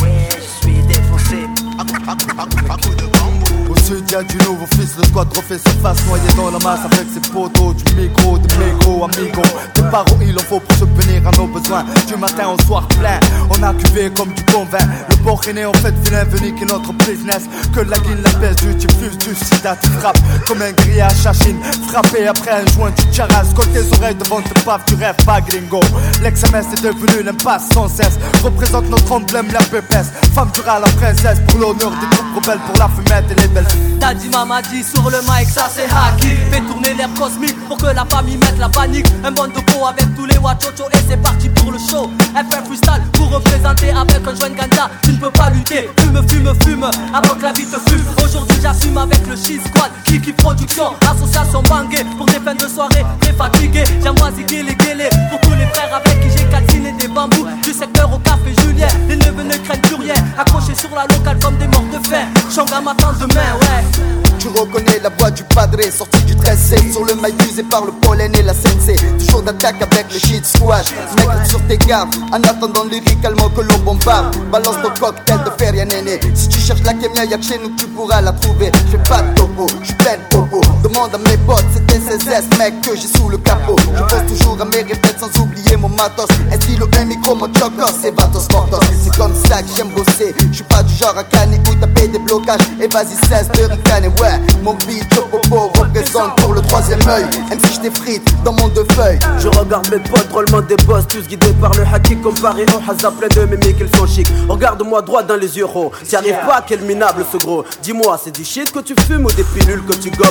Sud y'a du nouveau fils, le squad refait surface Noyé dans la masse avec ses poteaux Du micro, de mégo, amigo Des paroles il en faut pour subvenir à nos besoins. Du matin au soir plein On a cuvé comme du bon vin. Le port né en fait vilain venu qui est notre business. Que la guine, la peste, du diffuse, du sida Tu frappes comme un grillage à Chine Frappé après un joint du charas Colle tes oreilles devant tes baffes, tu rêves pas gringo. L'ex-MS est devenu l'impasse sans cesse. Représente notre emblème, la pépesse. Femme dura la princesse pour l'honneur des troupes rebelles Pour la fumette et les belles Daddy mama dit sur le mic ça c'est hacky. Fais tourner l'air cosmique pour que la famille mette la panique. Un bon de peau avec tous les wachocho et c'est parti pour le show. FR freestyle pour représenter avec un joint ganja. Tu ne peux pas lutter, fume, fume, fume. Avant que la vie te fume. Aujourd'hui j'assume avec le shit squad. Kiki Production, association bangée Pour des fins de soirée, très fatigué. J'envoie ziguer les guélés. Pour tous les frères avec qui j'ai calciné des bambous. Du secteur au café Julien, les neveux ne craignent plus rien. Accrochés sur la locale comme des morts de faim Changa m'attend demain, ouais tu reconnais la voix du padré sorti du tressé Sur le mail usé par le pollen et la sensei Toujours d'attaque avec le shit squad Mec sur tes gardes En attendant lyricalement que l'on bombarde. Balance ton cocktail de feria néné. Si tu cherches la kémia y'a que chez nous tu pourras la trouver. Je fais pas de topo, je plein de popo Demande à mes potes c'est SSS mec que j'ai sous le capot. Je pense toujours à mes répètes sans oublier mon matos. Un stylo, un micro, mon chocos c'est Vatos Mortos C'est comme ça que j'aime bosser. Je suis pas du genre à canner ou taper des blocages. Et vas-y cesse de ricaner ouais mon beat popo représente pour le troisième œil. Même si je t'effrite dans mon deux feuilles. Je regarde mes potes drôlement des boss Tous guidés par le haki comparé au hasard plein de mémés qu'ils sont chics. Regarde-moi droit dans les yeux oh. S'y arrive pas quel minable ce gros. Dis-moi c'est du shit que tu fumes ou des pilules que tu gobes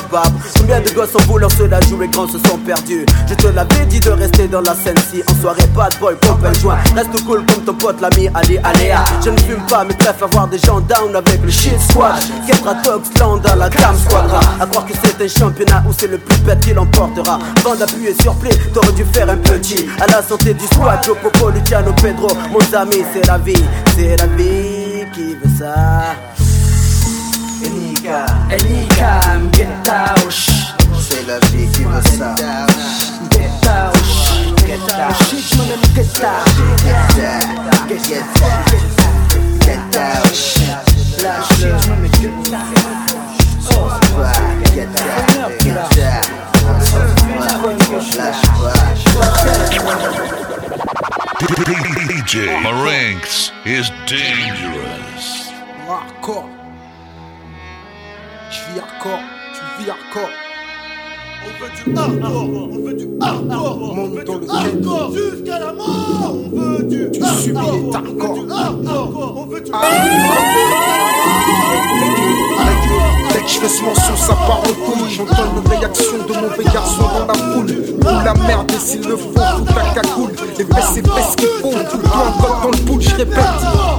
Combien de gosses en voulant se la jouer grands se sont perdus? Je te l'avais dit de rester dans la scène si En soirée bad boy un joint. Reste cool comme ton pote l'ami Ali Aléa Je ne fume pas mais préfère voir des gens down avec le shit squad Ketra Tox land dans la À croire que c'est un championnat où c'est le plus bête qui l'emportera. Avant d'appuyer sur play, t'aurais dû faire un petit. À la santé du squad, Joe Popo, Luciano, Pedro Mon ami, c'est la vie, c'est la vie qui veut ça. Enika, Enika, C'est la vie qui veut ça. Get out, get out Shit, mon ami, get out Get out, get out Get out Lâche le, get out Get down, get down. DJ Marinx is dangerous. Hardcore. Je vis hardcore. Tu vis hardcore. On veut du hardcore, on veut du hardcore, on veut du hardcore jusqu'à la mort. On veut du hardcore, on veut du hardcore, on veut du Dès que je fais ce morceau, ça part en couille. J'entends une réaction de mauvais garçon dans la foule. Ou la merde, et s'il le faut, tout ta cagoule. Les baisses, c'est ce qu'il faut. Tout le temps, dans le pool, je répète.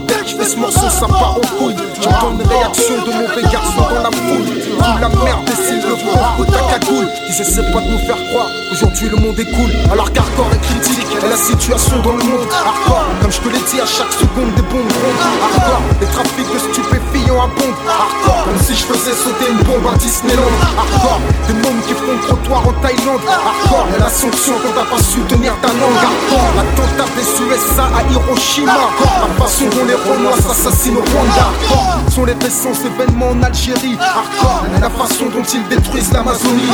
Dès que je fais ce morceau, ça part en couille. J'entends une réaction de mauvais garçon dans la foule. Ou la merde, et s'il le faut, Au cagoule, ils essaient pas de nous faire croire. Aujourd'hui le monde est cool, alors qu'hardcore est critique. Et la situation dans le monde. Hardcore Comme je te l'ai dit à chaque seconde des bombes rondes Hardcore, les trafics de stupéfiants abondent. Hardcore, comme si je faisais sauter une bombe à Disneyland. Hardcore, des mômes qui font trottoir en Thaïlande. Hardcore, la sanction quand t'as pas su tenir ta langue. Hardcore, l'attentat des USA à Hiroshima. La façon dont les Renois s'assassinent au Rwanda. Hardcore, sont les récents événements en Algérie. Hardcore, la façon dont ils détruisent l'Amazonie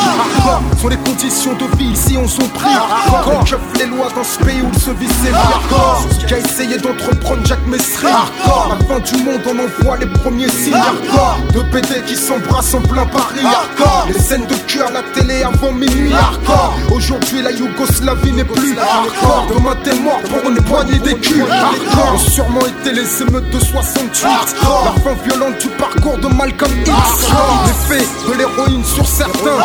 sont les conditions de vie ici on s'en prie. Hardcore, je les lois dans ce pays où se vit Hardcore, qui a essayé d'entreprendre Jacques Messry la fin du monde on envoie les premiers signes. Hardcore, de PD qui s'embrassent en plein Paris. Hardcore, les scènes de cul à la télé avant minuit. Hardcore, aujourd'hui la Yougoslavie n'est plus Hardcore, demain t'es mort pour une poignée d'écus. Hardcore, ont sûrement été les émeutes de 68 Hardcore, la fin violente du parcours de Malcolm X. Hardcore, l'effet de l'héroïne sur certains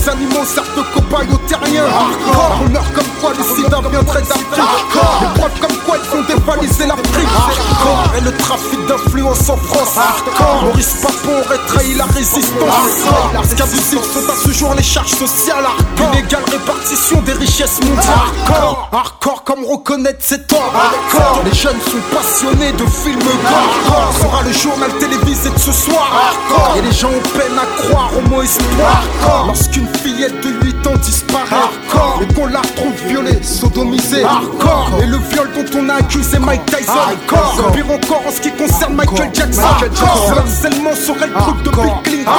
les animaux servent de cobayes aux terriens. Hardcore, on meurt comme quoi le sida viendrait d'Afrique. Hardcore, les preuves comme quoi ils font dévaliser l'Afrique. Hardcore, et le trafic d'influence en France. Hardcore, Maurice Papon aurait trahi la résistance. Hardcore, ce qu'abusifs sont à ce jour les charges sociales. Hardcore, inégale répartition des richesses mondiales. Hardcore, hardcore comme reconnaître c'est tort Hardcore, les jeunes sont passionnés de films Hardcore, sera le journal télévisé de ce soir. Hardcore, et les gens ont peine à croire au mot espoir. Hardcore, lorsqu'une fillette de 8 ans disparaît. Hardcore, et qu'on la retrouve violée, sodomisée Hardcore, et le viol dont on a accusé Mike Tyson. Hardcore, pire encore en ce qui concerne Michael Jackson. Hardcore, le harcèlement serait le truc de Bill Clinton.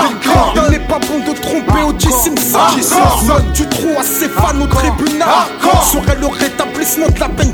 Il n'est pas bon de tromper O.J. Simpson. Hardcore, du trou à ses fans au tribunal. Serait le rétablissement de la peine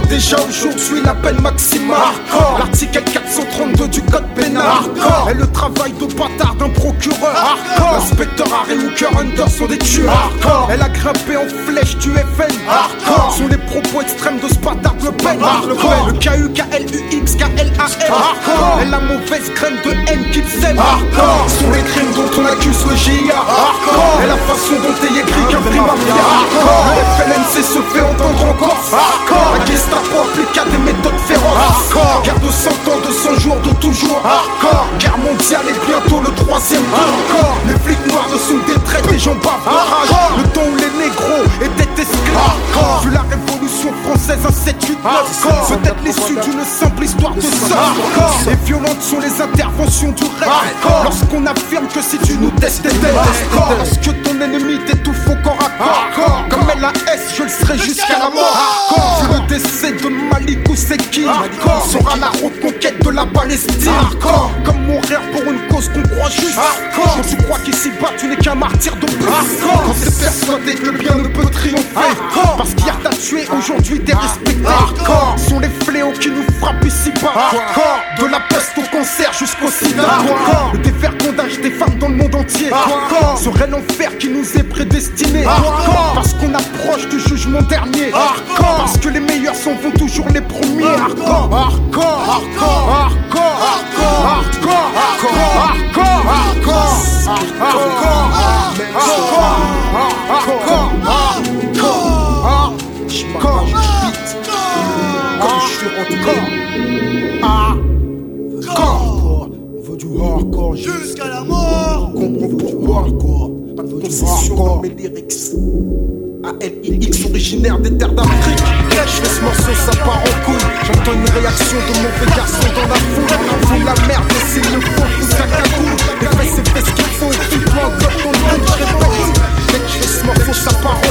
mais déjà aujourd'hui la peine maximale. Hardcore, l'article 432 du code pénal. Hardcore, et le travail de bâtard d'un procureur. Hardcore, l'inspecteur Harry Hooker Under sont des tueurs. Hardcore, elle a grimpé en flèche du FN Hardcore, sont les propos extrêmes de ce bâtard Le Pen Hardcore, le K-U-K-L-U-X K-L-A-M Hardcore, et la mauvaise graine de haine qu'ils sèment Hardcore, sont les crimes dont on accuse le GIA Hardcore, et la façon dont est écrit qu'un prix mafia Hardcore, le FLNC se fait entendre encore. Hardcore, Gestapo applique à des méthodes féroces. Hardcore, guerre de 100 ans, de 100 jours, de toujours. Hardcore, guerre mondiale et bientôt le troisième Hardcore, les flics noirs ne sont des traîtres, les gens bavent Le temps où les négros étaient esclaves. Vu la révolution française en 7 8 9 Peut-être l'issue d'une simple histoire de sang Et violentes sont les interventions du rêve Lorsqu'on affirme que si tu nous testes t'es Lorsque ton ennemi t'étouffe au corps à corps. Comme LAS je le serai jusqu'à la mort. le décès de Malik Ousseki Sera la reconquête de la Palestine. Comme mourir pour une cause qu'on croit juste. Quand tu crois qu'ici bas tu n'es qu'un martyr de plus. Quand t'es persuadé que le bien ne peut triompher. Parce qu'hier t'as tué, aujourd'hui t'es respecté Sont les fléaux qui nous frappent ici bas De la peste au cancer jusqu'au sida Le défergondage des femmes dans le monde entier Serait l'enfer qui nous est prédestiné Parce qu'on approche du jugement dernier Parce que les meilleurs s'en vont toujours les premiers Hardcore, hardcore, hardcore, hardcore, hardcore, hardcore, hardcore, hardcore, hardcore, hardcore, hardcore, Quand je suis rentré. Hardcore On veut du hardcore jusqu'à la mort. Comprends, hardcore. Pas de concession dans mes lyrics. A-L-I-X originaire des terres d'Afrique. Je fais ce morceau, ça part en couille. J'entends une réaction de mauvais garçon dans la foule. Fout la merde, et s'il le faut, fout sa cagoule. Les faits, c'est fait ce qu'il faut, tu prends comme ton nom, je répète. Dès que je fais ce morceau, ça part en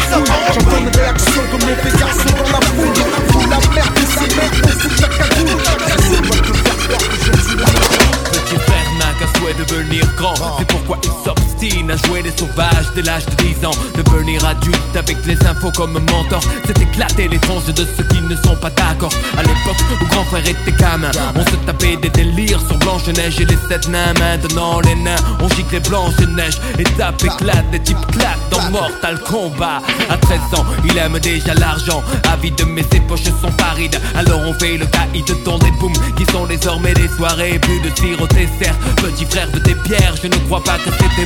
C'est pourquoi il s'obstine à jouer les sauvages dès l'âge de 10 ans. Devenir adulte avec les infos comme mentor. C'est éclater les tranches de ceux qui ne sont pas d'accord. À l'époque où grand frère était gamin On se tapait des délires sur Blanche-Neige et les sept nains. Maintenant les nains on giclé Blanche-Neige Et tape éclate, des types claquent dans Mortal Kombat. À 13 ans il aime déjà l'argent. Avide mais ses poches sont parides. Alors on fait le caïd dans des booms Qui sont désormais des soirées Plus de tir au dessert. Petit frère de tes pierres Je ne crois pas que c'était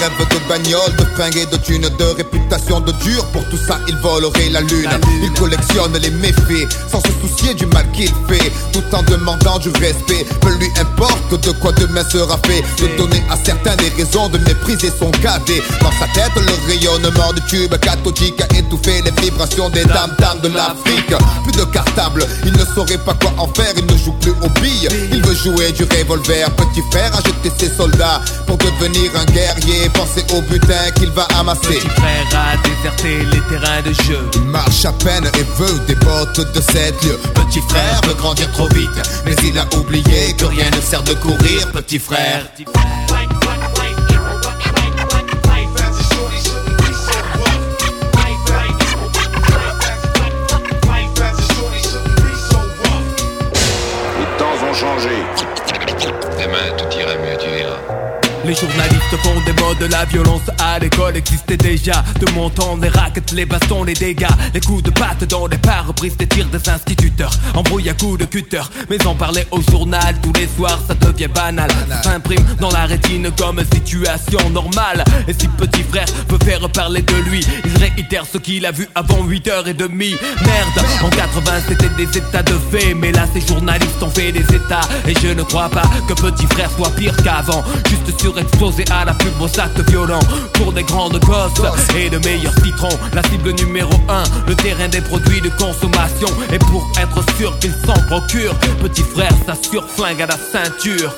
Petit frère rêve de bagnole, de fringues et de thunes, de réputation de dur. Pour tout ça, il volerait la lune. Il collectionne les méfaits sans se soucier du mal qu'il fait, tout en demandant du respect. Peu lui importe de quoi demain sera fait. De donner à certains des raisons de mépriser son cadet. Dans sa tête, le rayonnement du tube cathodique a étouffé les vibrations des dames dames de l'Afrique. Plus de cartable, il ne saurait pas quoi en faire. Il ne joue plus aux billes, il veut jouer du revolver. Petit frère a jeté ses soldats pour devenir un guerrier? Pensez au butin qu'il va amasser. Petit frère a déserté les terrains de jeu. Il marche à peine et veut des bottes de 7 lieux. Petit frère veut grandir trop vite, mais il a oublié que rien ne sert de courir. Petit frère. Les Les journalistes font des modes, la violence à l'école existait déjà. De mon temps, les raquettes, les bastons, les dégâts, les coups de patte dans les pare-brises, des tirs des instituteurs. Embrouille à coups de cutter, mais en parler au journal tous les soirs, ça devient banal. Ça s'imprime dans la rétine comme situation normale. Et si petit frère veut faire parler de lui, il réitère ce qu'il a vu avant 8h30. Merde, en 80 c'était des états de fait, mais là ces journalistes ont fait des états. Et je ne crois pas que petit frère soit pire qu'avant. Juste surexposé à la pub aux actes violents pour des grandes causes et de meilleurs citrons. La cible numéro 1, le terrain des produits de consommation. Et pour être sûr qu'il s'en procure, petit frère s'assure flingue à la ceinture.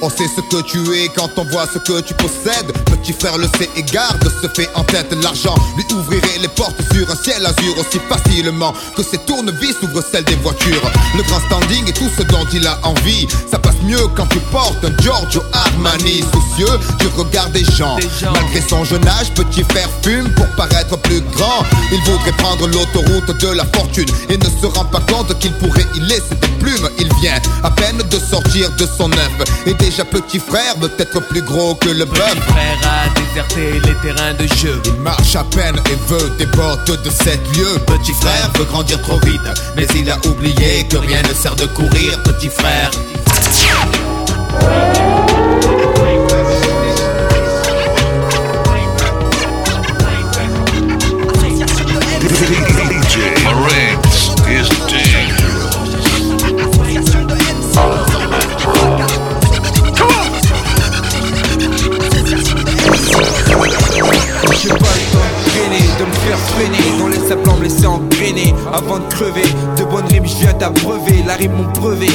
On sait ce que tu es quand on voit ce que tu possèdes. Petit frère le sait et garde, se fait en tête l'argent. Lui ouvrirait les portes sur un ciel azur aussi facilement que ses tournevis ouvrent celles des voitures. Le grand standing et tout ce dont il a envie. Ça passe mieux quand tu portes un Giorgio Armani. Soucieux du regard des gens. Malgré son jeune âge, petit frère fume pour paraître plus grand. Il voudrait prendre l'autoroute de la fortune et ne se rend pas compte qu'il pourrait y laisser des plumes. Il vient à peine de sortir de son œuf. Et déjà petit frère veut être plus gros que le bœuf. Petit frère a déserté les terrains de jeu. Il marche à peine et veut des bottes de 7 lieux. Petit frère veut grandir trop vite, mais il a oublié que rien ne sert de courir. Petit frère. Avant de crever, de bonnes rimes je viens t'abreuver La rime mon brevet,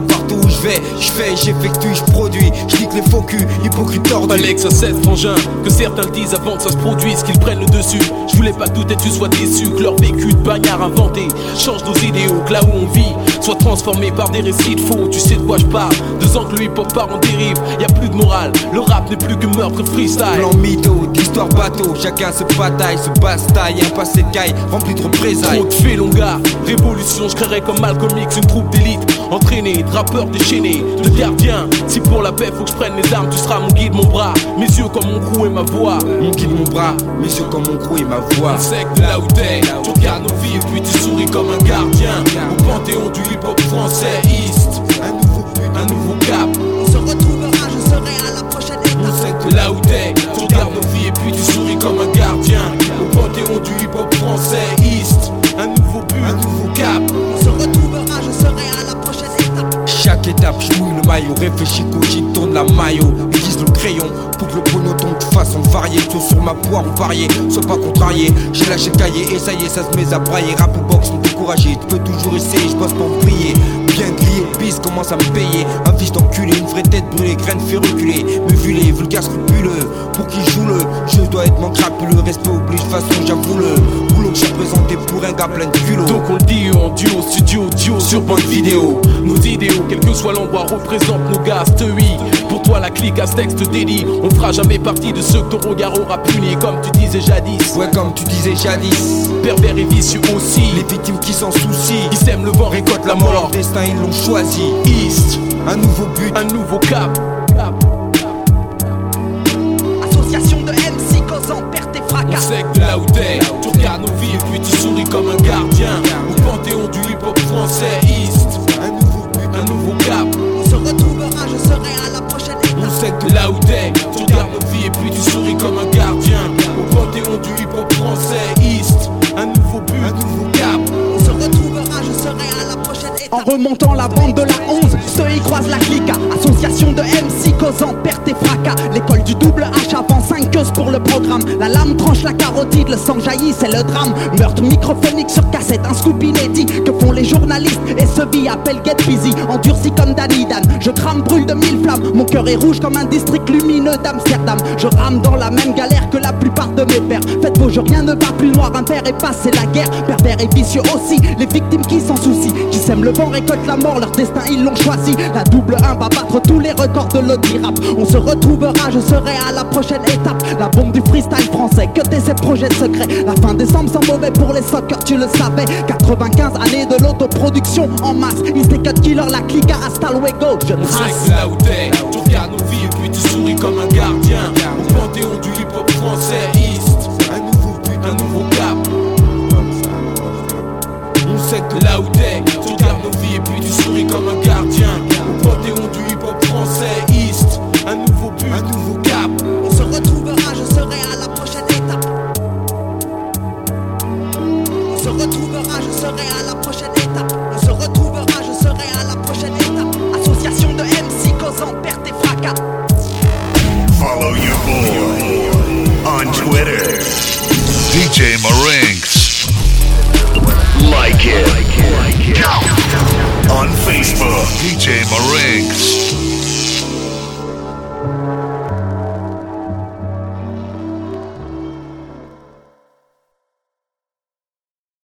partout où je vais Je fais, j'effectue, je produis, je nique les faux culs, hypocrite tordu Alex a 16 frangins, que certains disent avant que ça se produise, qu'ils prennent le dessus. Je voulais pas que douter tu sois déçu, que leur vécu de bagnard inventé change nos idéaux, que là où on vit soit transformé par des récits de faux. Tu sais de quoi je parle, deux ans que le hip-hop part en dérive, y a plus de morale, le rap n'est plus que meurtre freestyle. Blanc mytho, d'histoire bateau, chacun se bataille, se bastaille, un passé de caille rempli de représailles. Trop de faits, long gars. Révolution, je créerais comme Malcolm X une troupe d'élite. Entraînés, de rappeurs déchaînés, de gardiens. Si pour la paix faut que je prenne les armes, tu seras mon guide, mon bras. Mes yeux comme mon crew et ma voix. Mon guide, mon bras, mes yeux comme mon crew et ma voix. Que de là où t'es, tu regardes nos vies et puis tu souris comme un gardien. Au panthéon du hip-hop français, East. Un nouveau un nouveau cap. On se retrouvera, je serai à la prochaine étape. Que de là où t'es, tu regardes nos vies et puis tu souris comme un gardien. Au panthéon du hip-hop français, East. Étape, je le maillot, réfléchis, cogite, tourne la maillot, aiguise le crayon pour que le pronoton de façon variée, tout sur ma poire ou varié, sois pas contrarié. J'ai lâché le cahier et ça y est, ça se met à brailler. Rap ou box, me décourager, tu peux toujours essayer, je bosse pour briller. Bien grillé, bis commence à me payer. Un fils d'enculé, une vraie tête brûlée, graine fait reculer. Me vuler, vulgaire scrupuleux. Pour qui joue le jeu dois être mon crapuleux. Respect oblige, façon j'avoue le boulot que j'ai présenté pour un gars plein de culot. Donc on le dit en duo, studio, duo sur bande vidéo. Nos idéaux, quel que soit l'endroit, représentent nos gars, oui. Pour toi, la clique à ce texte délit. On fera jamais partie de ceux que ton regard aura puni, comme tu disais jadis. Ouais, comme tu disais jadis. Pervers et vicieux aussi. Les victimes qui s'en soucient. Ils sèment le vent, récoltent la mort. Leur destin, ils l'ont choisi. East, un nouveau but, un nouveau cap. Le sang jaillit, c'est le drame. Meurtre microphonique sur cassette, un scoop inédit. Que font les journalistes Et ce vie appelle Get Busy. Endurci comme Danny Dan. Je crame, brûle de mille flammes. Mon cœur est rouge comme un district lumineux d'Amsterdam. Je rame dans la même galère que la plupart de mes pères. Faites vos jeux, rien ne va plus noir. Un père est passé la guerre. Pervers et vicieux aussi. Les victimes qui s'en soucient, qui sèment le vent, récoltent la mort. Leur destin, ils l'ont choisi. La double 1 va battre tous les records de l'audi rap. On se retrouvera, je serai à la prochaine étape. La bombe du freestyle français, que tes ces projets secrets. La fin décembre sans mauvais pour les soccer, tu le savais. 95 années de l'autoproduction en masse. The cut killer, la clique hasta luego. Je trace. que là où t'es, tu regardes nos vies et puis tu souris comme un gardien. Au panthéon du hip-hop français, un nouveau cap. On sait que là où DJ Marinks, Like it. Like it. On Facebook, DJ Marinks.